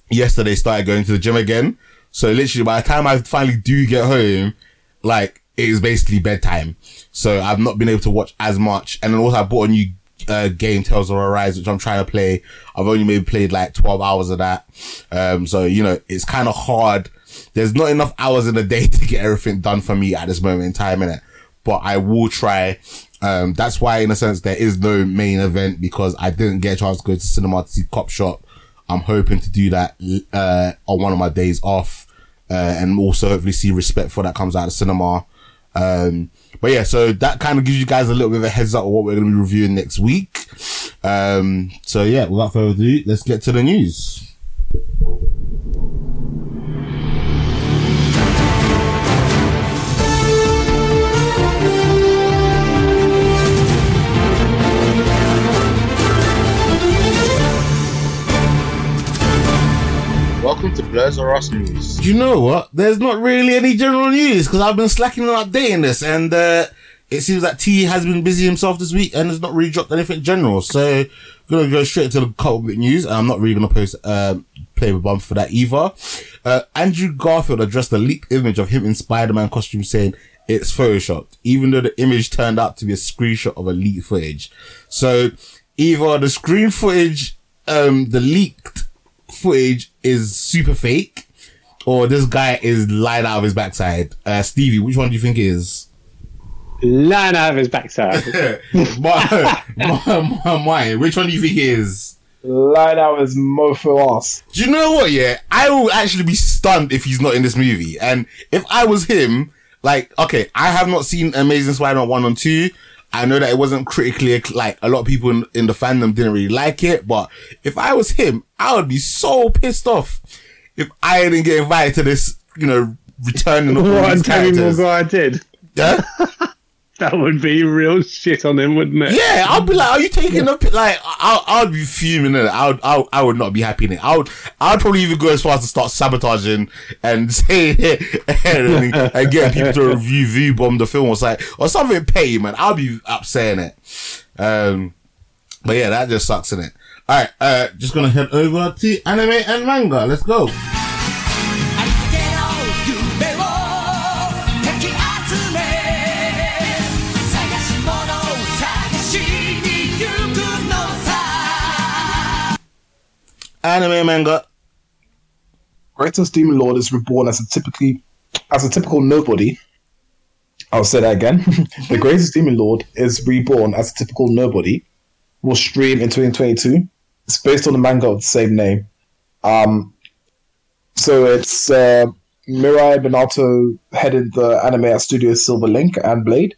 yesterday started going to the gym again. So literally by the time I finally do get home, like it is basically bedtime. So I've not been able to watch as much, and then also I bought a new uh, game Tales of Arise, which I'm trying to play. I've only maybe played like 12 hours of that. Um, so, you know, it's kind of hard. There's not enough hours in a day [LAUGHS] to get everything done for me at this moment in time, innit? But I will try. Um, that's why, in a sense, there is no main event because I didn't get a chance to go to cinema to see Cop Shop. I'm hoping to do that, uh, on one of my days off. Uh, and also hopefully see respect for that comes out of cinema. Um, but yeah, so that kind of gives you guys a little bit of a heads up of what we're going to be reviewing next week. Um, so yeah, without further ado, let's get to the news. Welcome to Blurs or Us News. You know what? There's not really any general news because I've been slacking on updating this, and uh, it seems that T has been busy himself this week and has not really dropped anything general. So, I'm gonna go straight to the couple bit news. and I'm not really gonna post um, play with bump for that either. Uh, Andrew Garfield addressed a leaked image of him in Spider-Man costume, saying it's photoshopped, even though the image turned out to be a screenshot of a leaked footage. So, either the screen footage, um, the leaked footage is super fake, or this guy is lying out of his backside. Uh, Stevie, which one do you think is? Lying out of his backside. my, my, my, my, which one do you think is? Lying out of his mofo ass. Do you know what? Yeah, I will actually be stunned if he's not in this movie. And if I was him, like, okay, I have not seen Amazing Spider-Man one and two. I know that it wasn't critically like a lot of people in, in the fandom didn't really like it, but if I was him, I would be so pissed off if I didn't get invited to this, you know, returning of all these characters. Maguire did. Yeah? [LAUGHS] That would be real shit on him, wouldn't it? Yeah, I'll be like, are you taking a pi- like? I'll I'll be fuming. In it. I would I I would not be happy in it. I would I would probably even go as far as to start sabotaging and [LAUGHS] say and, and get people to review view bomb the film or like or something Pay man. I'll be upsetting it. Um, but yeah, that just sucks in it. All right, uh, just gonna head over to anime and manga. Let's go. Anime manga. Greatest Demon Lord is reborn as a typically as a typical nobody. I'll say that again. [LAUGHS] the Greatest Demon Lord is reborn as a typical nobody. Will stream in 2022. It's based on the manga of the same name. Um, so it's uh, Mirai Minato headed the anime at Studio Silver Link and Blade.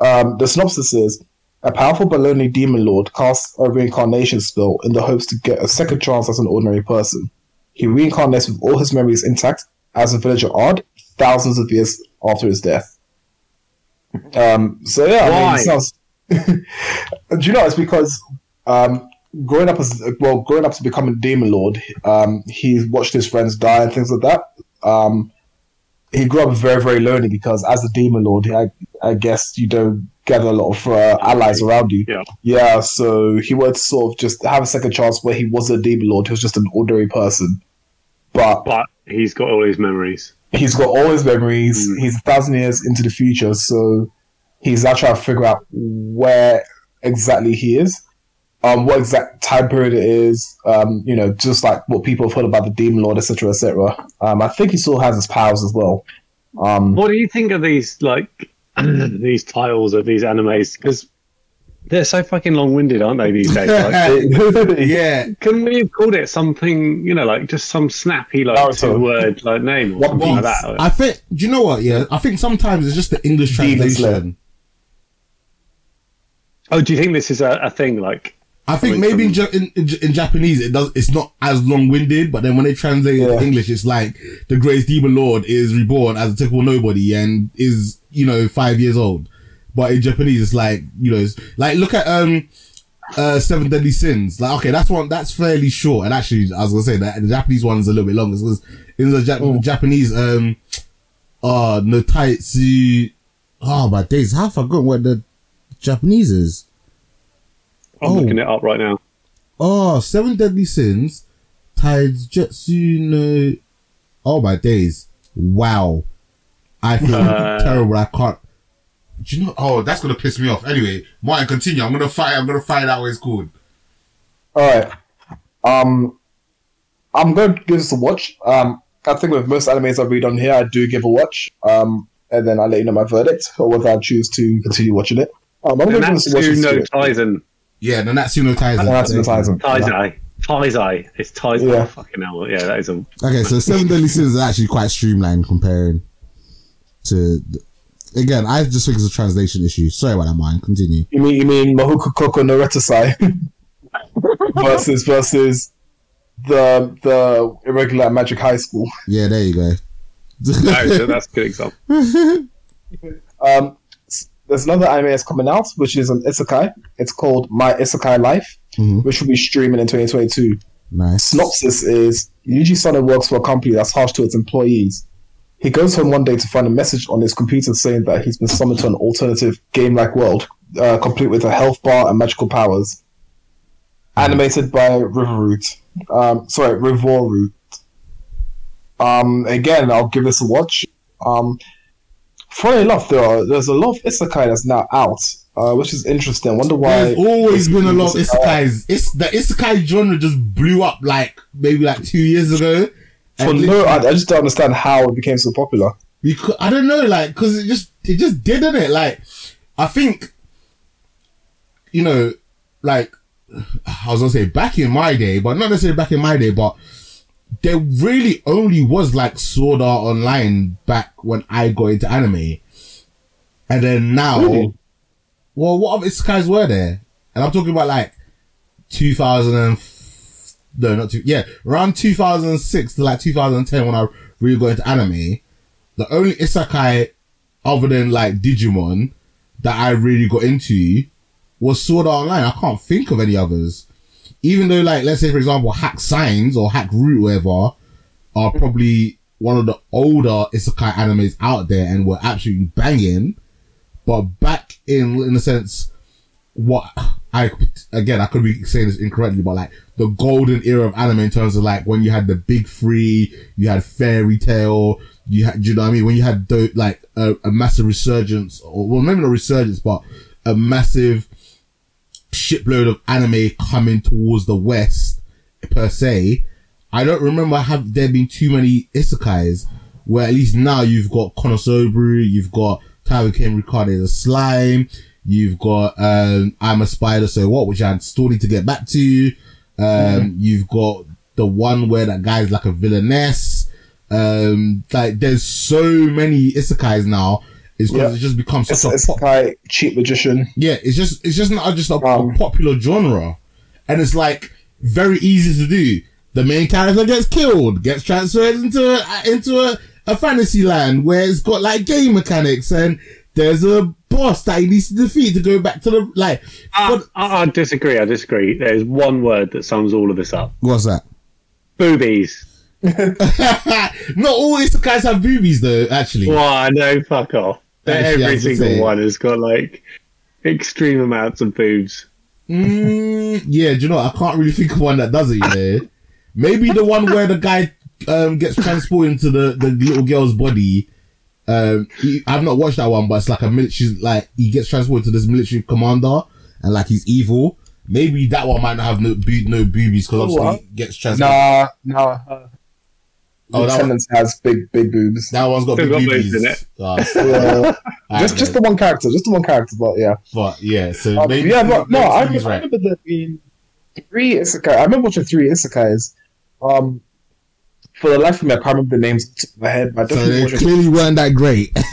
Um, the synopsis is a powerful but lonely demon lord casts a reincarnation spell in the hopes to get a second chance as an ordinary person. He reincarnates with all his memories intact as a villager odd thousands of years after his death. Um, so yeah, I mean, Why? it sounds. [LAUGHS] Do you know? It's because um, growing up as well, growing up to become a demon lord, um, he watched his friends die and things like that. Um, he grew up very, very lonely because as a demon lord, I, I guess you don't gather a lot of uh, allies around you. Yeah. Yeah, so he wanted to sort of just have a second chance where he was a demon lord, he was just an ordinary person. But But he's got all his memories. he's got all his memories. Mm. He's a thousand years into the future, so he's now trying to figure out where exactly he is, um, what exact time period it is. Um, you know, just like what people have heard about the Demon Lord, etc., etc. Um, I think he still has his powers as well. Um, What do you think of these like [LAUGHS] these titles of these animes? Because they're so fucking long-winded, aren't they? These days. Like, [LAUGHS] Yeah. can we have called it something? You know, like just some snappy like Naruto. two-word like name or One something like that. I think. Do you know what? Yeah, I think sometimes it's just the English translation. Oh, do you think this is a, a thing? Like, I think maybe in, from- in, in, in Japanese it does. It's not as long winded, but then when they translate it Yeah. to English, it's like the greatest demon lord is reborn as a typical nobody and is you know five years old. But in Japanese, it's like you know, it's like look at um uh Seven Deadly Sins. Like okay, that's one that's fairly short. And actually, I was gonna say that the Japanese one's a little bit longer because in the Jap- Japanese um uh no taitsu. Oh my days, how forgotten what the Japanese is. I'm Oh. looking it up right now. Oh, Seven Deadly Sins, Taijutsu no. Oh my days! Wow, I feel Uh, terrible. I can't. Do you know? Oh, that's gonna piss me off. Anyway, Martin, continue. I'm gonna find. I'm gonna find out what it's called. All right. Um, I'm going to give this a watch. Um, I think with most animes I read on here, I do give a watch. Um, and then I'll let you know my verdict or whether I choose to continue watching it. Um, I'm going to give this a watch. No It's- Tizen. Yeah, the Natsuno Taizen. Natsu no Taizen. Taizai. Taizai. It's Taizai. Yeah. Oh, fucking hell. Yeah, that is a. Okay, so Seven Deadly Sins is actually quite streamlined comparing to. Again, I just think it's a translation issue. Sorry about that, Martin. Continue. You mean you mean Mahoku Koko no Retasai [LAUGHS] versus versus the the irregular Magic High School. Yeah, there you go. No, that's a good [LAUGHS] example. Um, there's another anime that's coming out, which is an isekai. It's called My Isekai Life, Mhm. which will be streaming in 2022. nice. Synopsis is Yuji Sano works for a company that's harsh to its employees. He goes home one day to find a message on his computer saying that he's been summoned to an alternative game-like world, uh, complete with a health bar and magical powers. Animated by Revoroot. Um, sorry, Revoroot. Um, again, I'll give this a watch. Um, funny enough, there are, there's a lot of isekai that's now out, uh, which is interesting. I wonder why. There's always been a lot of Isekai- isekais. It's the isekai genre just blew up like maybe like two years ago. For no, I, I just don't understand how it became so popular. because I don't know, like, because it just it just didn't it. Like, I think, you know, like I was gonna say back in my day, but not necessarily back in my day, but there really only was like Sword Art Online back when I got into anime, and then now, Really? well, what other isekais were there? And I'm talking about like 2000 and f- no, not two, yeah, around 2006 to like 2010 when I really got into anime. The only isekai other than like Digimon that I really got into was Sword Art Online. I can't think of any others. Even though, like, let's say for example, Hack Signs or Hack Root, whatever, are probably one of the older isekai animes out there and were absolutely banging. But back in, in a sense, what I again I could be saying this incorrectly, but like the golden era of anime in terms of like when you had the big three, you had Fairy Tail, you had you know what I mean? When you had the, like a, a massive resurgence, or well maybe not resurgence, but a massive shipload of anime coming towards the west per se. I don't remember have there been too many isekais where at least now you've got Konosuba, you've got Tyler Ken Ricardo the slime, you've got um I'm a spider, so what, which I still need to get back to. Um you've got the one where that guy's like a villainess. Um like there's so many isekais now. It's because Yeah. it just becomes It's, a pop- like cheap magician. yeah, it's just it's just not just a, a Um, popular genre, and it's like very easy to do. The main character gets killed, gets transferred into a, into a, a fantasy land where it's got like game mechanics, and there's a boss that he needs to defeat to go back to the like. I, what- I, I disagree. I disagree. There's one word that sums all of this up: what's that? boobies. [LAUGHS] not all isekais have boobies though. Actually, Well, I know. Fuck off. Actually, Every single one has got like extreme amounts of boobs. Mm, yeah, do you know? what? I can't really think of one that does it. You know, maybe the one where the guy um, gets transported into the, the little girl's body. Um, he, I've not watched that one, but it's like a military. Like he gets transported to this military commander, and like he's evil. Maybe that one might not have no boo- no boobies because obviously what? he gets transported. Nah, nah. Uh, Oh, that Lieutenant has big, big boobs. That one's got Still big got boobies. boobs in it. Ah, Yeah. [LAUGHS] alright just, just the one character, just the one character, but yeah. But yeah, so Um, maybe yeah, but no, maybe I, he's I right. remember there being three isekai. I remember watching three isekais. Um, for the life of me, I can't remember the names off the of my head. But I So they clearly weren't that great. [LAUGHS]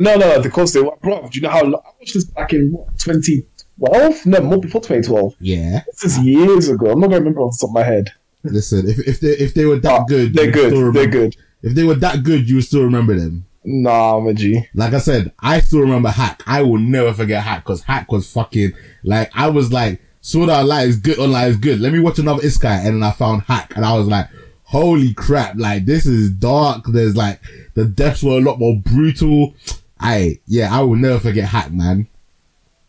No, no, of course they were. Bro, do you know how long? I watched this back in what, 2012? No, more before 2012. yeah. This is years ago. I'm not going to remember off the top of my head. Listen, if if they if they were that Oh, good, They're good. They're good. If they were that good, you would still remember them. Nah, a G. Like I said, I still remember Hack. I will never forget Hack because Hack was fucking like I was like Sword Art Online is good. Online is good. Let me watch another isekai, and then I found Hack, and I was like, holy crap! Like this is dark. There's like the deaths were a lot more brutal. I yeah, I will never forget Hack, man.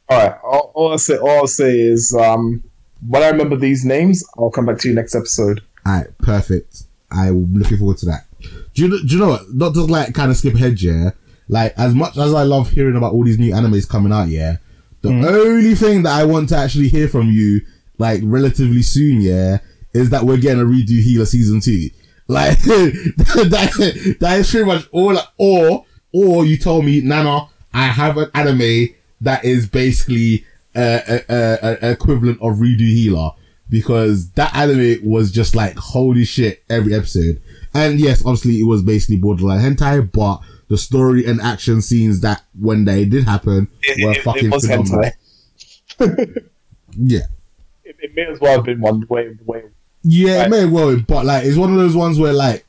All right. All, all I'll say, all I'll say is, um, when I remember these names, I'll come back to you next episode. Alright, perfect. I'm looking forward to that. Do you, do you know what? Not to like kind of skip ahead, yeah. like as much as I love hearing about all these new animes coming out, yeah, the Mm. only thing that I want to actually hear from you, like relatively soon, yeah, is that we're getting a redo Healer season two. Like [LAUGHS] that, that is pretty much all. Or or you told me, Nana, I have an anime that is basically a, a, a equivalent of redo Healer because that anime was just like holy shit every episode. And yes, obviously it was basically borderline hentai, but the story and action scenes that when they did happen It, were it- it fucking was phenomenal. hentai. [LAUGHS] Yeah. It, it may as well have been one way. way Yeah, it Right. may well, but like it's one of those ones where like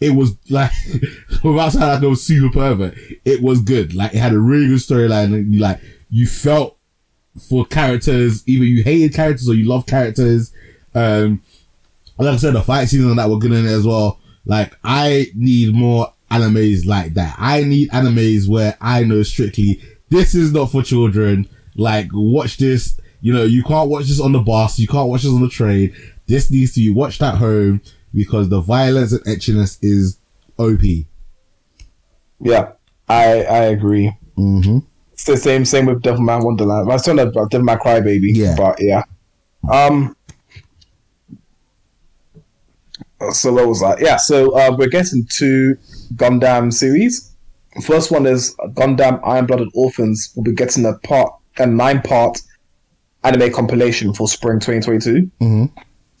it was like [LAUGHS] without sounding like it was super pervert, it was good. Like it had a really good storyline, like you felt for characters, either you hated characters or you love characters. Um, like I said, the fight scenes on that were good in it as well. Like I need more animes like that. I need animes where I know strictly this is not for children. Like watch this. You know, you can't watch this on the bus. You can't watch this on the train. This needs to be watched at home because the violence and ecchiness is OP. Yeah, I I agree. Mm-hmm. It's the same same with *Devil Devilman Wonderland. I talking about Devilman Crybaby. Yeah. but yeah. Um. So what was that? Yeah. So uh, we're getting to Gundam series. First one is Gundam Iron Blooded Orphans. We'll be getting a part a nine part anime compilation for spring 2022. Mhm.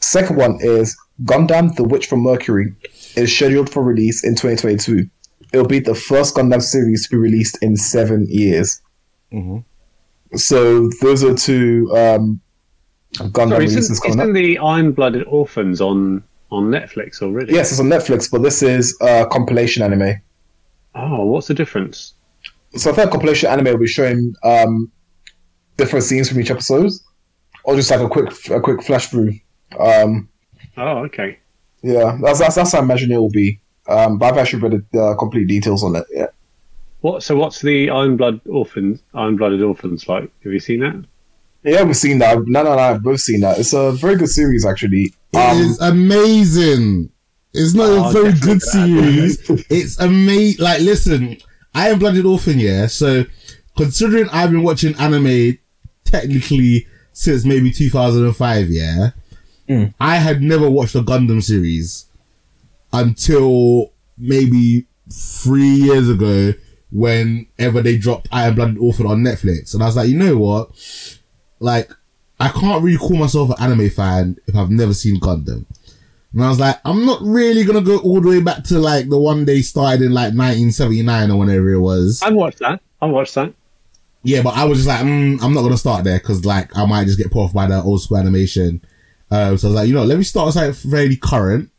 Second one is Gundam The Witch from Mercury is scheduled for release in 2022. It'll be the first Gundam series to be released in seven years. So those are two um, Gundam Sorry, releases isn't, coming isn't the Iron Blooded Orphans on on Netflix already? Yes, it's on Netflix, but this is a compilation anime. Oh, what's the difference? So I think compilation anime will be showing um, different scenes from each episode, or just like a quick a quick flash through. Um, Oh, okay. yeah, that's, that's that's how I imagine it will be. Um, but I've actually read the uh, complete details on it. Yeah. What? So what's the Iron Blood Orphans? Iron Blooded Orphans like? Have you seen that? Yeah, we've seen that. No, no, no, I have both seen that. It's a very good series, actually. It Um, is amazing. It's not Oh, a very good series. it's amazing. Like, listen, I am Blooded Orphan, yeah. So, considering I've been watching anime technically since maybe 2005, yeah, Mm. I had never watched a Gundam series until maybe three years ago whenever they dropped Iron Blooded Orphan on Netflix. And I was like, you know what? Like, I can't really call myself an anime fan if I've never seen Gundam. And I was like, I'm not really gonna go all the way back to like the one they started in like 1979 or whenever it was. I've watched that. I've watched that. Yeah, but I was just like, mm, I'm not gonna start there because like I might just get put off by the old school animation. Um, so I was like, you know, let me start with something fairly current,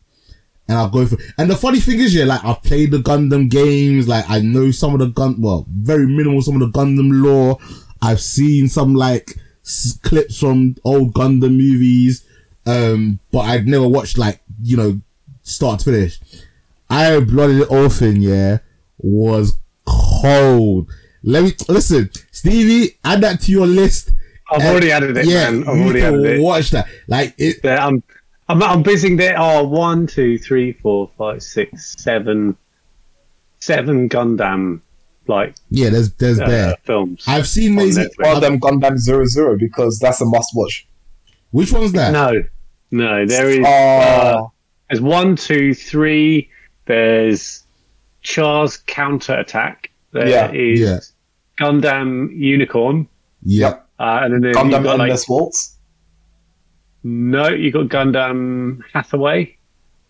and I'll go for. And the funny thing is, yeah, like I've played the Gundam games, like I know some of the gun, well, very minimal some of the Gundam lore. I've seen some like s- clips from old Gundam movies, um, but I'd never watched like you know start to finish. I Blooded Orphan, yeah, was cold. Let me listen, Stevie. Add that to your list. I've Uh, already added it, yeah, man. I've already need added it. Watch that. Like it. There, I'm, I'm, I'm busy there. are Oh, one, two, three, four, five, six, seven, seven Gundam like Yeah, there's there's uh, there. films. I've seen on maybe. Netflix. one of them Gundam Zero Zero because that's a must watch. Which one's that? No, no, there is. Oh, Uh, there's one, two, three. There's Char's counterattack. There Yeah, is yeah. Gundam Unicorn, Yep. Uh, and then there's Gundam you've got, like, Endless Waltz. no, you got Gundam Hathaway.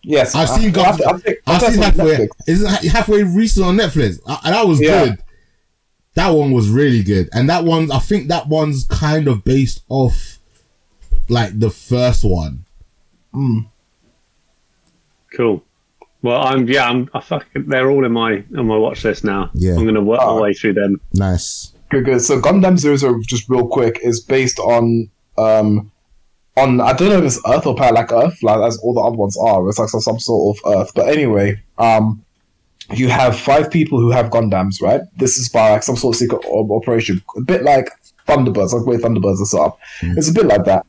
Yes, I've I- seen I- Gundam. I think- I I've think seen that's on halfway. Netflix. Is it ha- halfway recent on Netflix? Uh, and that was Yeah. good. That one was really good, and that one I think that one's kind of based off like the first one. Cool. Well, I'm yeah, I'm I fucking, they're all in my on my watch list now. Yeah. I'm gonna work Oh. my way through them. Nice. Good, good. So Gundam Zero Zero, just real quick, is based on um on I don't know if it's Earth or planet like Earth, like as all the other ones are. It's like some, some sort of Earth. But anyway, um you have five people who have Gundams, right? This is by like some sort of secret operation, a bit like Thunderbirds, like the way Thunderbirds are set up. It's a bit like that.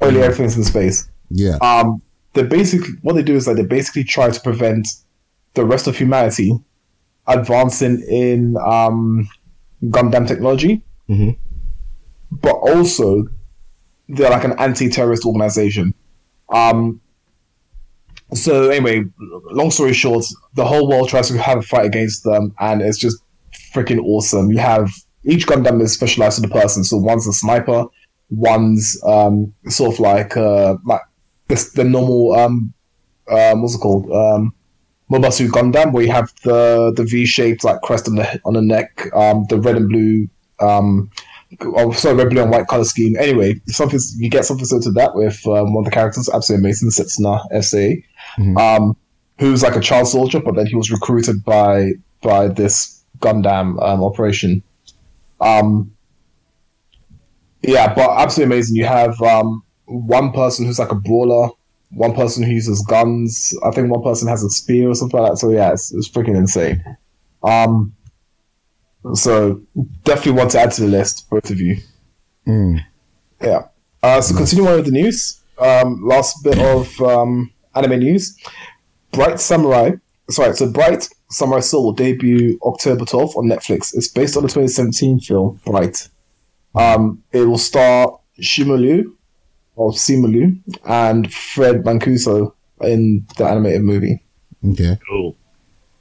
Only everything's in space. Yeah. Um, they basically what they do is like they basically try to prevent the rest of humanity advancing in um, Gundam technology, Mhm. but also they're like an anti-terrorist organization. Um, so anyway, long story short, the whole world tries to have a fight against them, and it's just freaking awesome. You have each Gundam is specialized to the person. So one's a sniper, one's um, sort of like uh, like the, the normal um, um, what's it called um, Mobile Suit Gundam, where you have the the V shaped like crest on the on the neck, um, the red and blue. Um, oh, sorry, red, blue, and white color scheme. Anyway, something you get something similar to that with um, one of the characters, absolutely amazing, Setsuna F. Seiei, um, who's like a child soldier, but then he was recruited by by this Gundam um, operation. Um, yeah, but absolutely amazing. You have um, one person who's like a brawler, one person who uses guns. I think one person has a spear or something like that. So yeah, it's, it's freaking insane. Um, so definitely want to add to the list, both of you. Mm. Yeah. Uh, so continuing on with the news. Um, last bit of um, anime news. Bright Samurai. Sorry, so Bright Samurai Soul will debut October 12th on Netflix. It's based on the 2017 film Bright. Um, it will star Shimalu or Simalu and Fred Mancuso in the animated movie. Okay. Cool.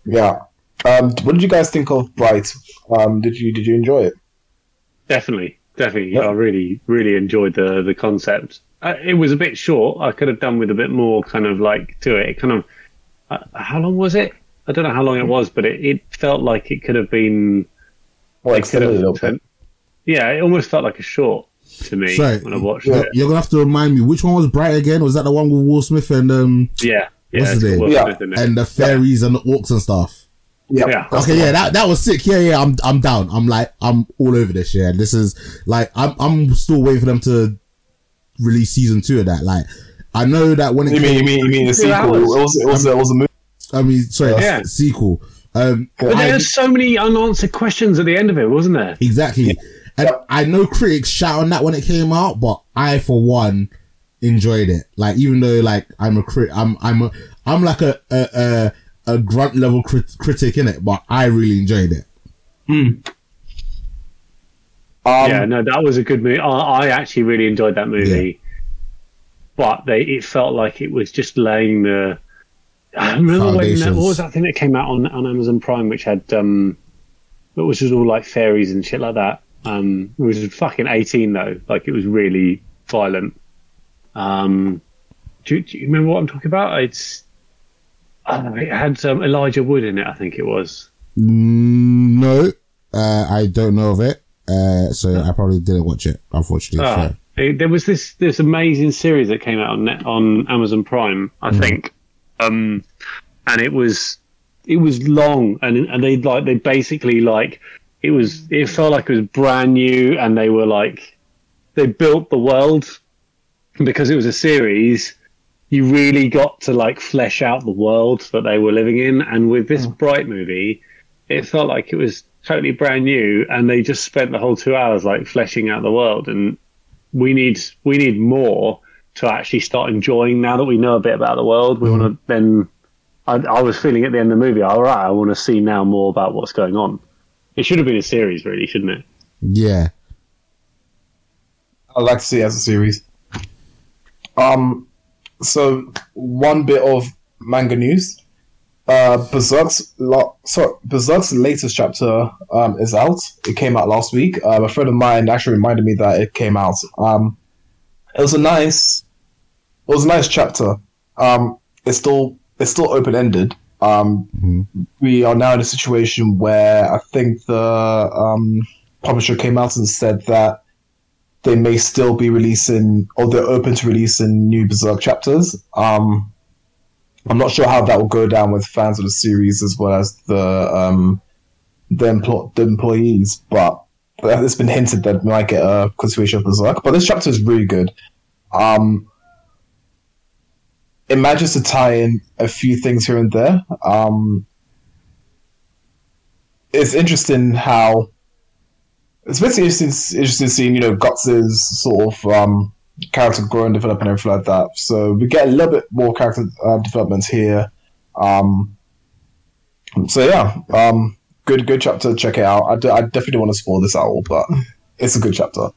Yeah. Um, what did you guys think of Bright? Um, did you did you enjoy it? Definitely, definitely. Yep. I really, really enjoyed the the concept. Uh, it was a bit short. I could have done with a bit more kind of like to it. It kind of uh, how long was it? I don't know how long it was, but it, it felt like it could have been. Well, it could extended a little bit. been- Yeah, it almost felt like a short to me Sorry. when I watched Yeah. it. You're gonna have to remind me which one was Bright again? Was that the one with Will Smith and um Yeah, yeah, What's it's his name? Yeah. Smith in it. and the fairies and the orcs and stuff? Yeah. Yeah. okay, yeah, that that was sick. Yeah, yeah, I'm I'm down. I'm like I'm all over this. Yeah, this is like I'm I'm still waiting for them to release season two of that. Like I know that when it You came, mean you mean you mean the Two sequel? It was it was it was a movie. I mean, sorry, the Yeah. sequel. Um, But I- there's so many unanswered questions at the end of it, wasn't there? Exactly. And Yeah. I know critics shout on that when it came out, but I, for one, enjoyed it. Like, even though, like, I'm a crit, I'm, I'm a, I'm like a, a, a, a grunt level crit- critic in it, but I really enjoyed it. Um, yeah, no, that was a good movie. I, I actually really enjoyed that movie, but they it felt like it was just laying the. I remember when that, what was that thing that came out on, on Amazon Prime, which had um, it was just all like fairies and shit like that. Um, it was fucking eighteen though, like it was really violent. Um, do, you- do you remember what I'm talking about? It's uh, it had um, Elijah Wood in it, I think it was. Mm, No, uh, I don't know of it. Uh, so I probably didn't watch it, unfortunately. Ah, so. it- there was this this amazing series that came out on net, on Amazon Prime, I think, um, and it was it was long, and and they like they basically like it was it felt like it was brand new, and they were like they built the world because it was a series. You really got to like flesh out the world that they were living in, and with this mm. Bright movie, it felt like it was totally brand new, and they just spent the whole two hours like fleshing out the world. And we need we need more to actually start enjoying now that we know a bit about the world. We want to mm. then. I, I was feeling at the end of the movie, all right, I want to see now more about what's going on. It should have been a series, really, shouldn't it? Yeah. I'd like to see it as a series. Um, so one bit of manga news. Uh, Berserk's lo- sorry, Berserk's latest chapter um, is out. It came out last week. Um, a friend of mine actually reminded me that it came out. Um, it was a nice, it was a nice chapter. Um, it's still it's still open ended. Um, we are now in a situation where I think the um, publisher came out and said that they may still be releasing, or they're open to releasing new Berserk chapters. Um, I'm not sure how that will go down with fans of the series as well as the um, the, empl- the employees, but it's been hinted that we might get a continuation of Berserk. But this chapter is really good. Um, it manages to tie in a few things here and there. Um, it's interesting how it's basically interesting, interesting seeing you know Guts' sort of um, character grow and develop and everything like that. So we get a little bit more character uh, here. Um, so yeah, um, good good chapter. Check it out. I definitely don't want to spoil this at all, but it's a good chapter.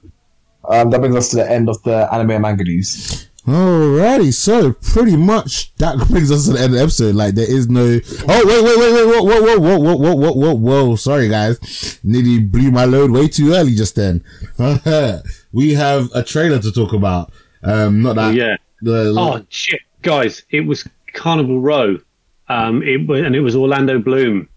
Um, that brings us to the end of the anime and manga news. Alrighty, so pretty much that [LAUGHS] brings us to the end of the episode. Like there is no. Oh wait, wait, wait, wait, whoa, whoa, whoa, whoa, whoa, whoa, whoa, whoa. Sorry guys, nearly blew my load way too early just then. [LAUGHS] we have a trailer to talk about. Um, not that. yeah. The, Oh shit, guys! It was Carnival Row, um, it and it was Orlando Bloom.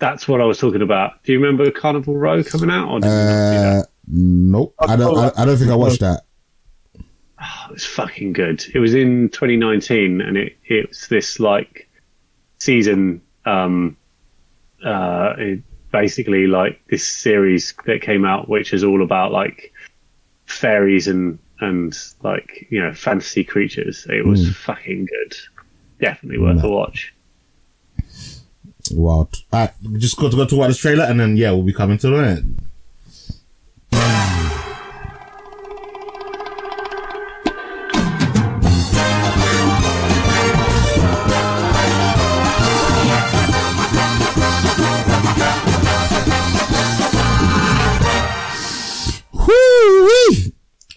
That's what I was talking about. Do you remember Carnival Row coming out? Or did you not see that? uh, nope. I don't. I, I don't think I watched that. It was fucking good. It was in 2019, and it it was this like season. Um, uh, it, basically like this series that came out, which is all about like fairies and and like you know fantasy creatures. It was fucking good. Definitely worth a watch. Wild. Alright, just got to go to watch this trailer, and then yeah, we'll be coming to the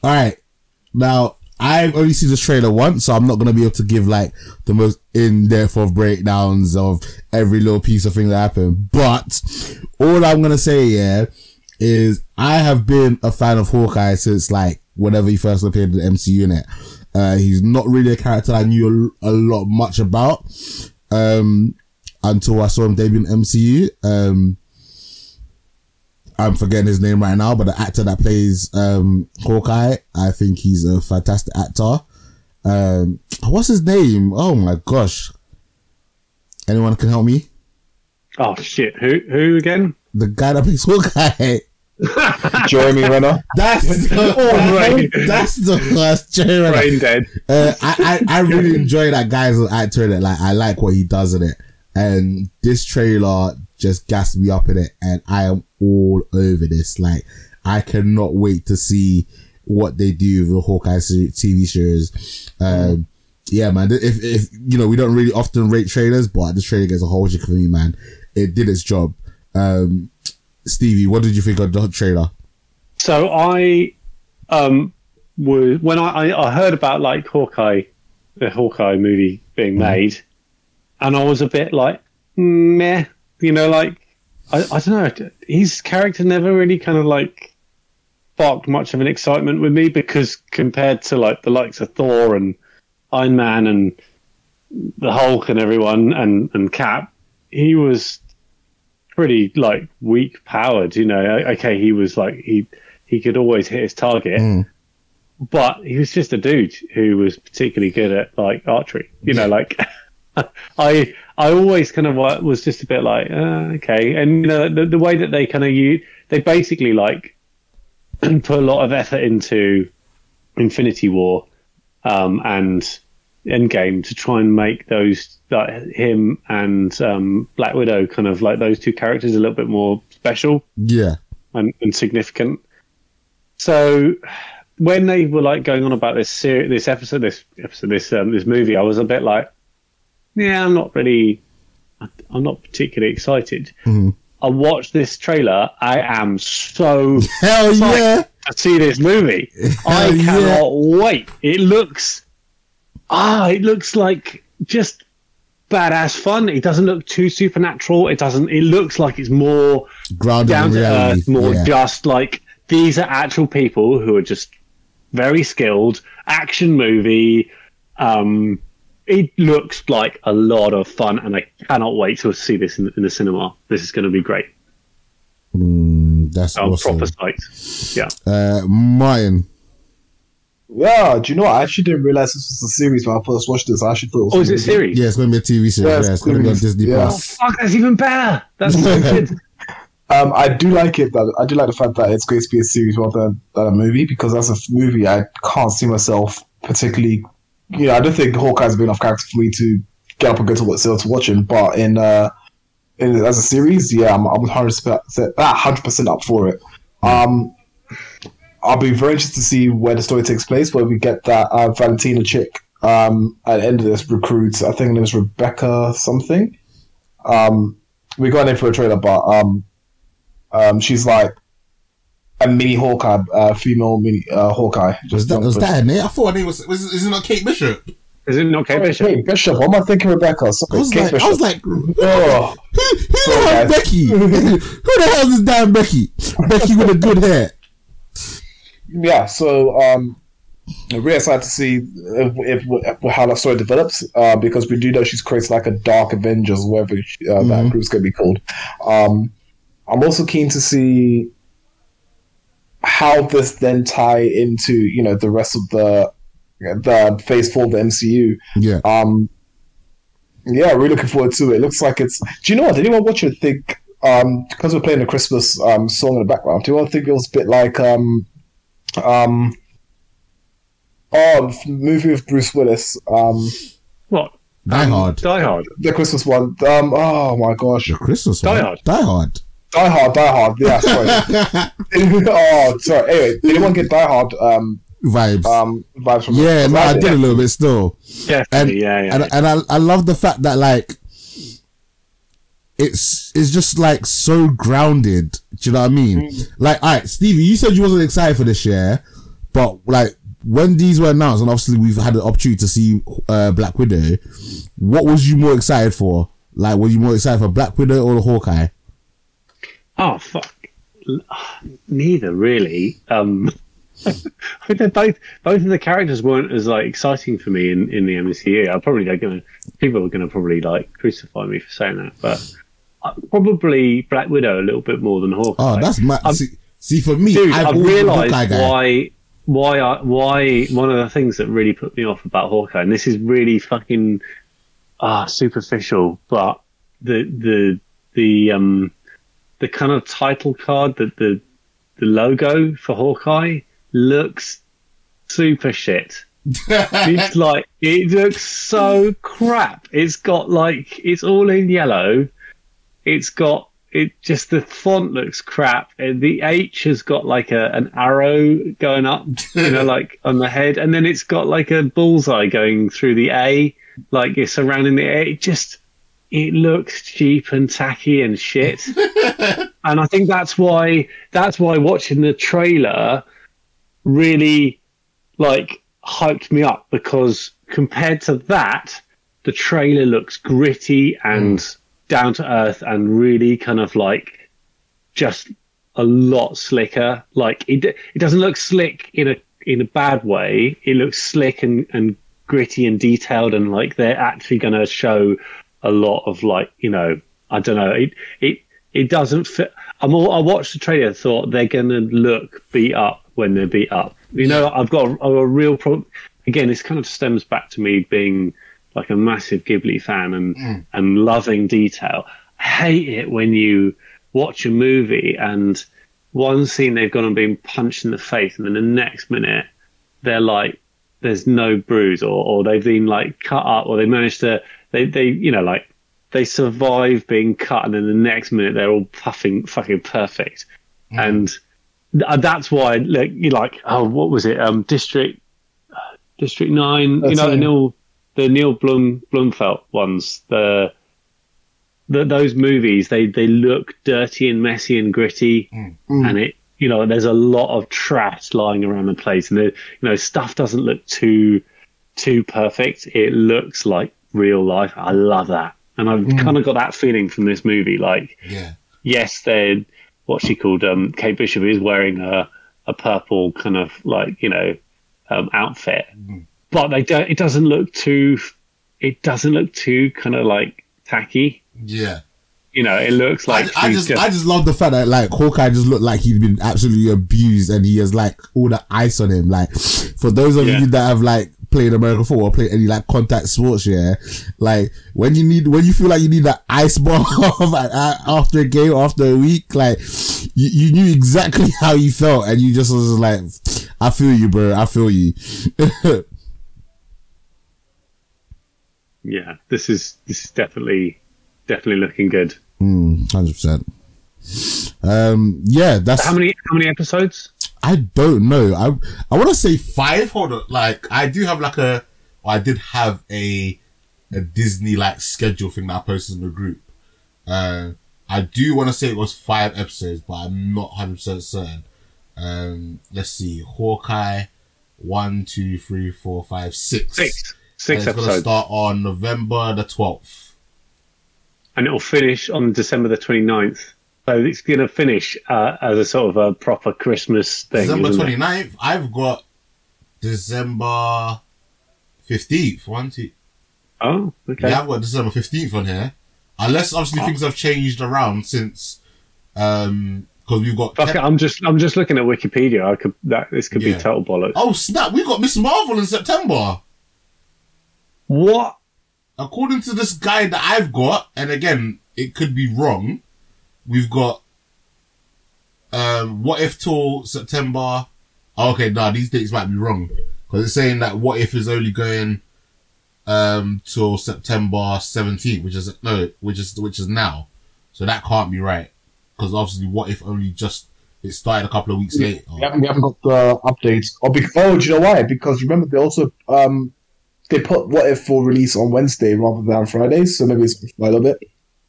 All right. Now, I've only seen this trailer once, so I'm not gonna be able to give like the most in-depth of breakdowns of every little piece of thing that happened. But all I'm gonna say, yeah, is I have been a fan of Hawkeye since like whenever he first appeared in the MCU unit. Uh, he's not really a character I knew a, a lot much about, um, until I saw him debut in MCU. Um, I'm forgetting his name right now, but the actor that plays um, Hawkeye, I think he's a fantastic actor. Um, what's his name? Oh my gosh! Anyone can help me? Oh shit! Who who again? The guy that plays Hawkeye. [LAUGHS] Jeremy Renner. That's the [LAUGHS] right. That's the worst. Jerry Renner. Brain dead. Uh, I, I I really [LAUGHS] enjoy that guy's actor in it. Like I like what he does in it, and this trailer just gassed me up in it, and I am all over this. Like I cannot wait to see what they do with the Hawkeye TV series. Um, yeah, man. If if you know, we don't really often rate trailers, but this trailer gets a whole chick for me, man. It did its job. Um, Stevie, what did you think of the trailer? So I um was when I, I, I heard about like Hawkeye, the Hawkeye movie being made, and I was a bit like meh, you know, like I, I don't know, his character never really kind of like sparked much of an excitement with me because compared to like the likes of Thor and Iron Man and the Hulk and everyone and and Cap, he was pretty like weak powered. You know, okay, he was like he he could always hit his target, hmm. but he was just a dude who was particularly good at like archery. You know, like [LAUGHS] [LAUGHS] I I always kind of was just a bit like uh, okay, and you know the, the way that they kind of you they basically like [CLEARS THROAT] put a lot of effort into Infinity War um, and Endgame to try and make those like him and um, Black Widow kind of like those two characters a little bit more special. Yeah, and, and significant. So when they were like going on about this ser- this episode, this episode, this um, this movie, I was a bit like, yeah, I'm not really, I'm not particularly excited. I watched this trailer. I am so [LAUGHS] hell yeah! to see this movie. [LAUGHS] I Hell yeah. cannot wait. It looks, ah, it looks like just badass fun. It doesn't look too supernatural. It doesn't. It looks like it's more Grounded down to reality. earth, more yeah. just like these are actual people who are just very skilled. Action movie. Um, it looks like a lot of fun, and I cannot wait to see this in, in the cinema. This is going to be great. Mm, that's I'm awesome. proper psyched. Yeah. Uh, Martin. Yeah, do you know what? I actually didn't realize this was a series when I first watched this. I actually thought it was Oh, is it a series? Yeah, it's going to be a TV series. Yeah, Yeah, it's it's going to be on. Disney Yeah. Plus. Fuck, that's even better. That's so [LAUGHS] good. Um, I do like it. That I do like the fact that it's going to be a series rather than, than a movie because as a movie, I can't see myself particularly. You know, I don't think Hawkeye's been enough character for me to get up and go to what to watch him. But in uh, in as a series, yeah, I'm I'm hundred percent up for it. Um, I'll be very interested to see where the story takes place, where we get that uh, Valentina chick um, at the end of this recruit. I think her name is Rebecca something. Um, we got in for a trailer, but um, um, she's like a mini Hawkeye, uh, female mini uh, Hawkeye. Was that, was that her name? I thought her name was, was is it not Kate Bishop? Is it not Kate Sorry, Bishop? Kate Bishop. What am I thinking, Rebecca? I was Kate like, Bishop. I was like, who, oh, who the Sorry, hell is. Becky? [LAUGHS] who the hell is damn Becky? Becky with the good hair. yeah. So um, I'm really excited to see if, if, if how that story develops uh, because we do know she's created like a Dark Avengers, whatever uh, that group's going to be called. Um, I'm also keen to see how this then tie into you know the rest of the the phase four of the MCU. Yeah. Um, yeah, really looking forward to it. It looks like it's. Do you know what? Did anyone watch it think? Um, because we're playing the Christmas um song in the background. Do you want to think it was a bit like um, um, oh, f- movie with Bruce Willis, um, What? Die Hard. Die Hard. the Christmas one. Um, oh my gosh, The Christmas Die one. Hard. Die Hard. Die Hard, Die Hard. Yeah, sorry. [LAUGHS] [LAUGHS] oh, sorry. Anyway, did anyone get Die Hard um Vibes. um vibes from? yeah, no, I did a little bit still. And, Definitely, yeah, yeah. and, and I, I love the fact that like it's it's just like so grounded. Do you know what I mean? Mm. Like, all right, Stevie, you said you wasn't excited for this year, but like when these were announced, and obviously we've had the opportunity to see uh, Black Widow. What was you more excited for? Like, were you more excited for Black Widow or the Hawkeye? Oh fuck! [SIGHS] Neither really. Um, [LAUGHS] I mean, they're both both of the characters weren't as like exciting for me in, in the MCU. I probably they're gonna people are gonna probably like crucify me for saying that, but uh, probably Black Widow a little bit more than Hawkeye. Oh, that's my I'm- see, see for me. dude. I've, I've, always been a realised why why I, why one of the things that really put me off about Hawkeye, and this is really fucking ah superficial, but the the the um the kind of title card that the the logo for Hawkeye looks super shit. [LAUGHS] it's like it looks so crap. It's got like it's all in yellow. It's got it just the font looks crap. The H has got like a an arrow going up, you know, [LAUGHS] like on the head, and then it's got like a bullseye going through the A, like it's surrounding the A. It just it looks cheap and tacky and shit. [LAUGHS] and I think that's why that's why watching the trailer really like hyped me up because compared to that, the trailer looks gritty and mm. down to earth and really kind of like just a lot slicker. Like it, it doesn't look slick in a in a bad way. It looks slick and, and gritty and detailed and like they're actually going to show a lot of like you know I don't know it it it doesn't fit. I'm all, I watched the trailer and thought they're going to look beat up when they're beat up. You know, I've got a, a real problem. Again, this kind of stems back to me being like a massive Ghibli fan and mm. and loving detail. I hate it when you watch a movie and one scene they've gone and been punched in the face, and then the next minute they're like, there's no bruise, or, or they've been like cut up, or they managed to, they, they, you know, like they survive being cut, and then the next minute they're all puffing, fucking perfect, and that's why, like, you like, oh, what was it, um, District, uh, District Nine, you That's know, the. Neil, the Neil Blum Blumfelt ones, the. The, those movies they they look dirty and messy and gritty. And it you know there's a lot of trash lying around the place. And the, you know stuff doesn't look too too perfect. It looks like real life. I love that. And i've kind of got that feeling from this movie like Yeah. yes they're what she called um kate bishop is wearing a a purple kind of like you know um outfit. But they don't it doesn't look too it doesn't look too kind of like tacky. Yeah. You know it looks like I she's just, I just love the fact that like Hawkeye just looked like he'd been absolutely abused and he has like all the ice on him. Like for those of Yeah. you that have like played American football, or played any like contact sports, yeah, like when you need when you feel like you need that ice bomb [LAUGHS] after a game, after a week, like you, you knew exactly [LAUGHS] how you felt and you just was like, I feel you, bro. I feel you. [LAUGHS] yeah this is this is definitely definitely looking good Hundred percent. Um, yeah, that's how many how many episodes I don't know. I I want to say five. Hold on, like I do have like a, I did have a a Disney like schedule thing that I posted in the group. Uh, I do want to say it was five episodes, but I'm not hundred percent certain. Um, let's see, Hawkeye, one, two, three, four, five, six. Six. And Six it's gonna start on November the twelfth. And it'll finish on December the 29th. So it's going to finish uh, as a sort of a proper Christmas thing. December isn't it? 29th. I've got December fifteenth. One, two. Oh, okay. Yeah, I've got December fifteenth on here. Unless obviously things have changed around since, um, because we've got. Fuck it, I'm just I'm just looking at Wikipedia. I could that this could Yeah. be total bollocks. Oh snap! We got Miss Marvel in September. What? According to this guide that I've got, and again, it could be wrong. We've got um, what if till September? Oh, okay, no, these dates might be wrong because it's saying that what if is only going um till September seventeenth, which is no, which is which is now. So that can't be right because obviously, what if only just it started a couple of weeks later? We haven't, we haven't got the updates. Oh, be- oh, do you know why? Because remember they also um they put what if for release on Wednesday rather than Fridays, so maybe it's a little bit.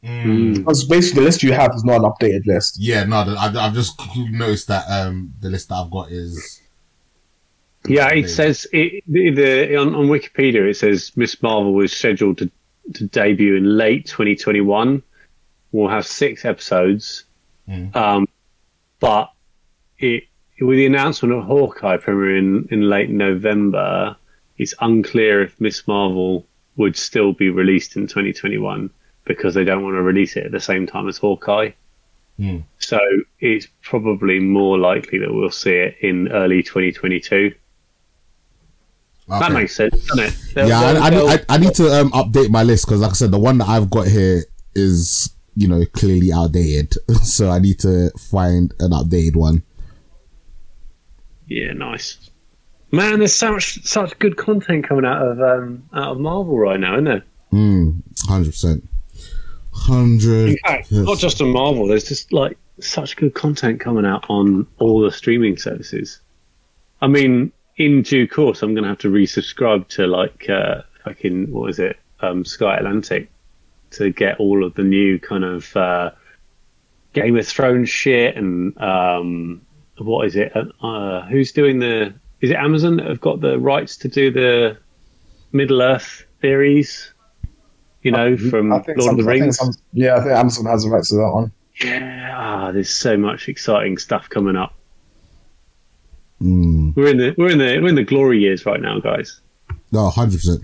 Mm. Because basically the list you have is not an updated list. Yeah, no, the- I, I've just noticed that um the list that I've got is Yeah, it says it, the, the on, on Wikipedia. It says Miss Marvel was scheduled to to debut in late 2021. We'll have six episodes, Mm. um, but it with the announcement of Hawkeye premiering in late November, it's unclear if Miss Marvel would still be released in 2021 because they don't want to release it at the same time as Hawkeye. Hmm. So it's probably more likely that we'll see it in early 2022. That makes sense, doesn't it? They'll- yeah, they'll- I, I, they'll- I, I need to um, update my list because, like I said, the one that I've got here is you know clearly outdated. [LAUGHS] so I need to find an updated one. yeah, nice. Man, there's so much, such good content coming out of um, out of Marvel right now, isn't there? Hmm, hundred percent, hundred. Not just on Marvel. There's just like such good content coming out on all the streaming services. I mean, in due course, I'm going to have to resubscribe to like uh, fucking what is it, um, Sky Atlantic, to get all of the new kind of uh, Game of Thrones shit and um, what is it? Uh, who's doing the? Is it Amazon that have got the rights to do the Middle Earth theories? You know, from I think Lord some, of the I think Rings. some, yeah, I think Amazon has the rights to that one. Yeah, ah, there's so much exciting stuff coming up. Hmm. We're in the we're in the we're in the glory years right now, guys. No, hundred percent,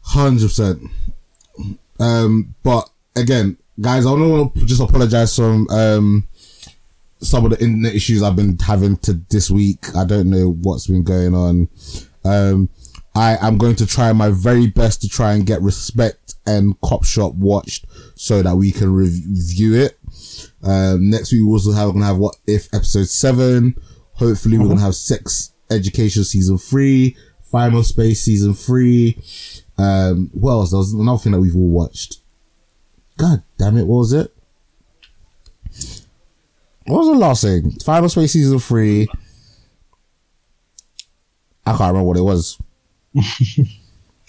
hundred percent. Um, but again, guys, I want to just apologize from um some of the internet issues I've been having to this week. I don't know what's been going on. Um, I am going to try my very best to try and get respect and cop shop watched so that we can review it. Um, next week we also have, we're gonna have what if episode seven. Hopefully we're gonna have sex education season three, final space season three. Um, what else? There was another thing that we've all watched. God damn it, what was it? What was the last thing? Final Space season three. I can't remember what it was. [LAUGHS]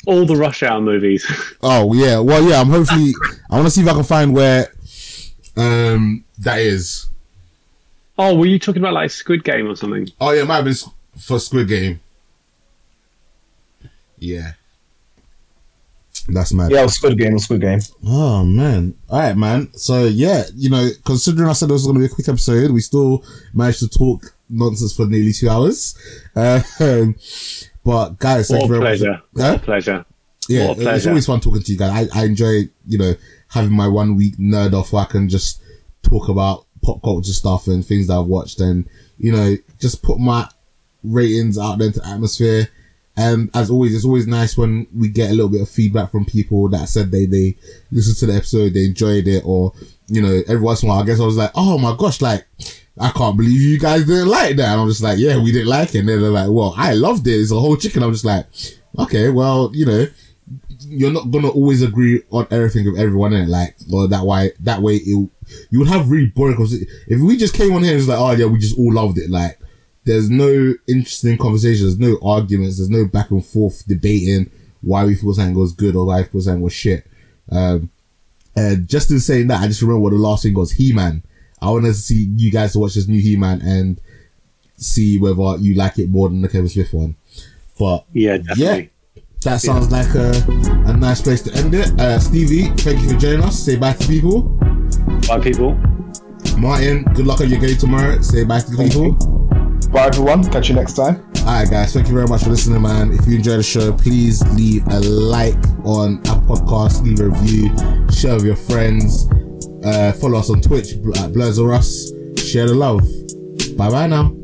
All the Rush Hour movies. [LAUGHS] Oh yeah, well yeah. I'm hopefully. I want to see if I can find where. um that is. oh, were you talking about like Squid Game or something? Oh yeah, it might have been for Squid Game. Yeah. That's mad. Yeah, it was Squid Game. It was Squid Game. Oh man. All right, man. So yeah, you know, considering I said it was going to be a quick episode, we still managed to talk nonsense for nearly two hours. Uh, but guys, thank What you very pleasure. much. What Huh? pleasure. yeah, What a it's always fun talking to you guys. I, I enjoy, you know, having my one week nerd off where I can just talk about pop culture stuff and things that I've watched and, you know, just put my ratings out there into atmosphere. And as always, it's always nice when we get a little bit of feedback from people that said they, they listened to the episode, they enjoyed it, or, you know, every once in a while, I guess I was like, oh my gosh, like, I can't believe you guys didn't like that. And I'm just like, yeah, we didn't like it. And they're like, well, I loved it. It's a whole chicken. I'm just like, okay, well, you know, you're not gonna always agree on everything with everyone in it. Like, or that way, that way, it, you would have really boring. If we just came on here and was like, oh yeah, we just all loved it. Like, there's no interesting conversations, there's no arguments, there's no back and forth debating why we feel something was good or why we feel something was shit. Um, And just in saying that, I just remember what the last thing was He Man. I want to see you guys to watch this new He Man and see whether you like it more than the Kevin Smith one. But Yeah, definitely. that sounds like a, a nice place to end it. Uh, Stevie, thank you for joining us. Say bye to people. Bye, people. Martin, good luck on your game tomorrow. Say bye to people. Bye, everyone. Catch you next time. Alright, guys, thank you very much for listening, man. If you enjoy the show, please leave a like on our podcast, leave a review, share with your friends, uh, follow us on Twitch at Blurs or Us. Share the love. Bye bye now.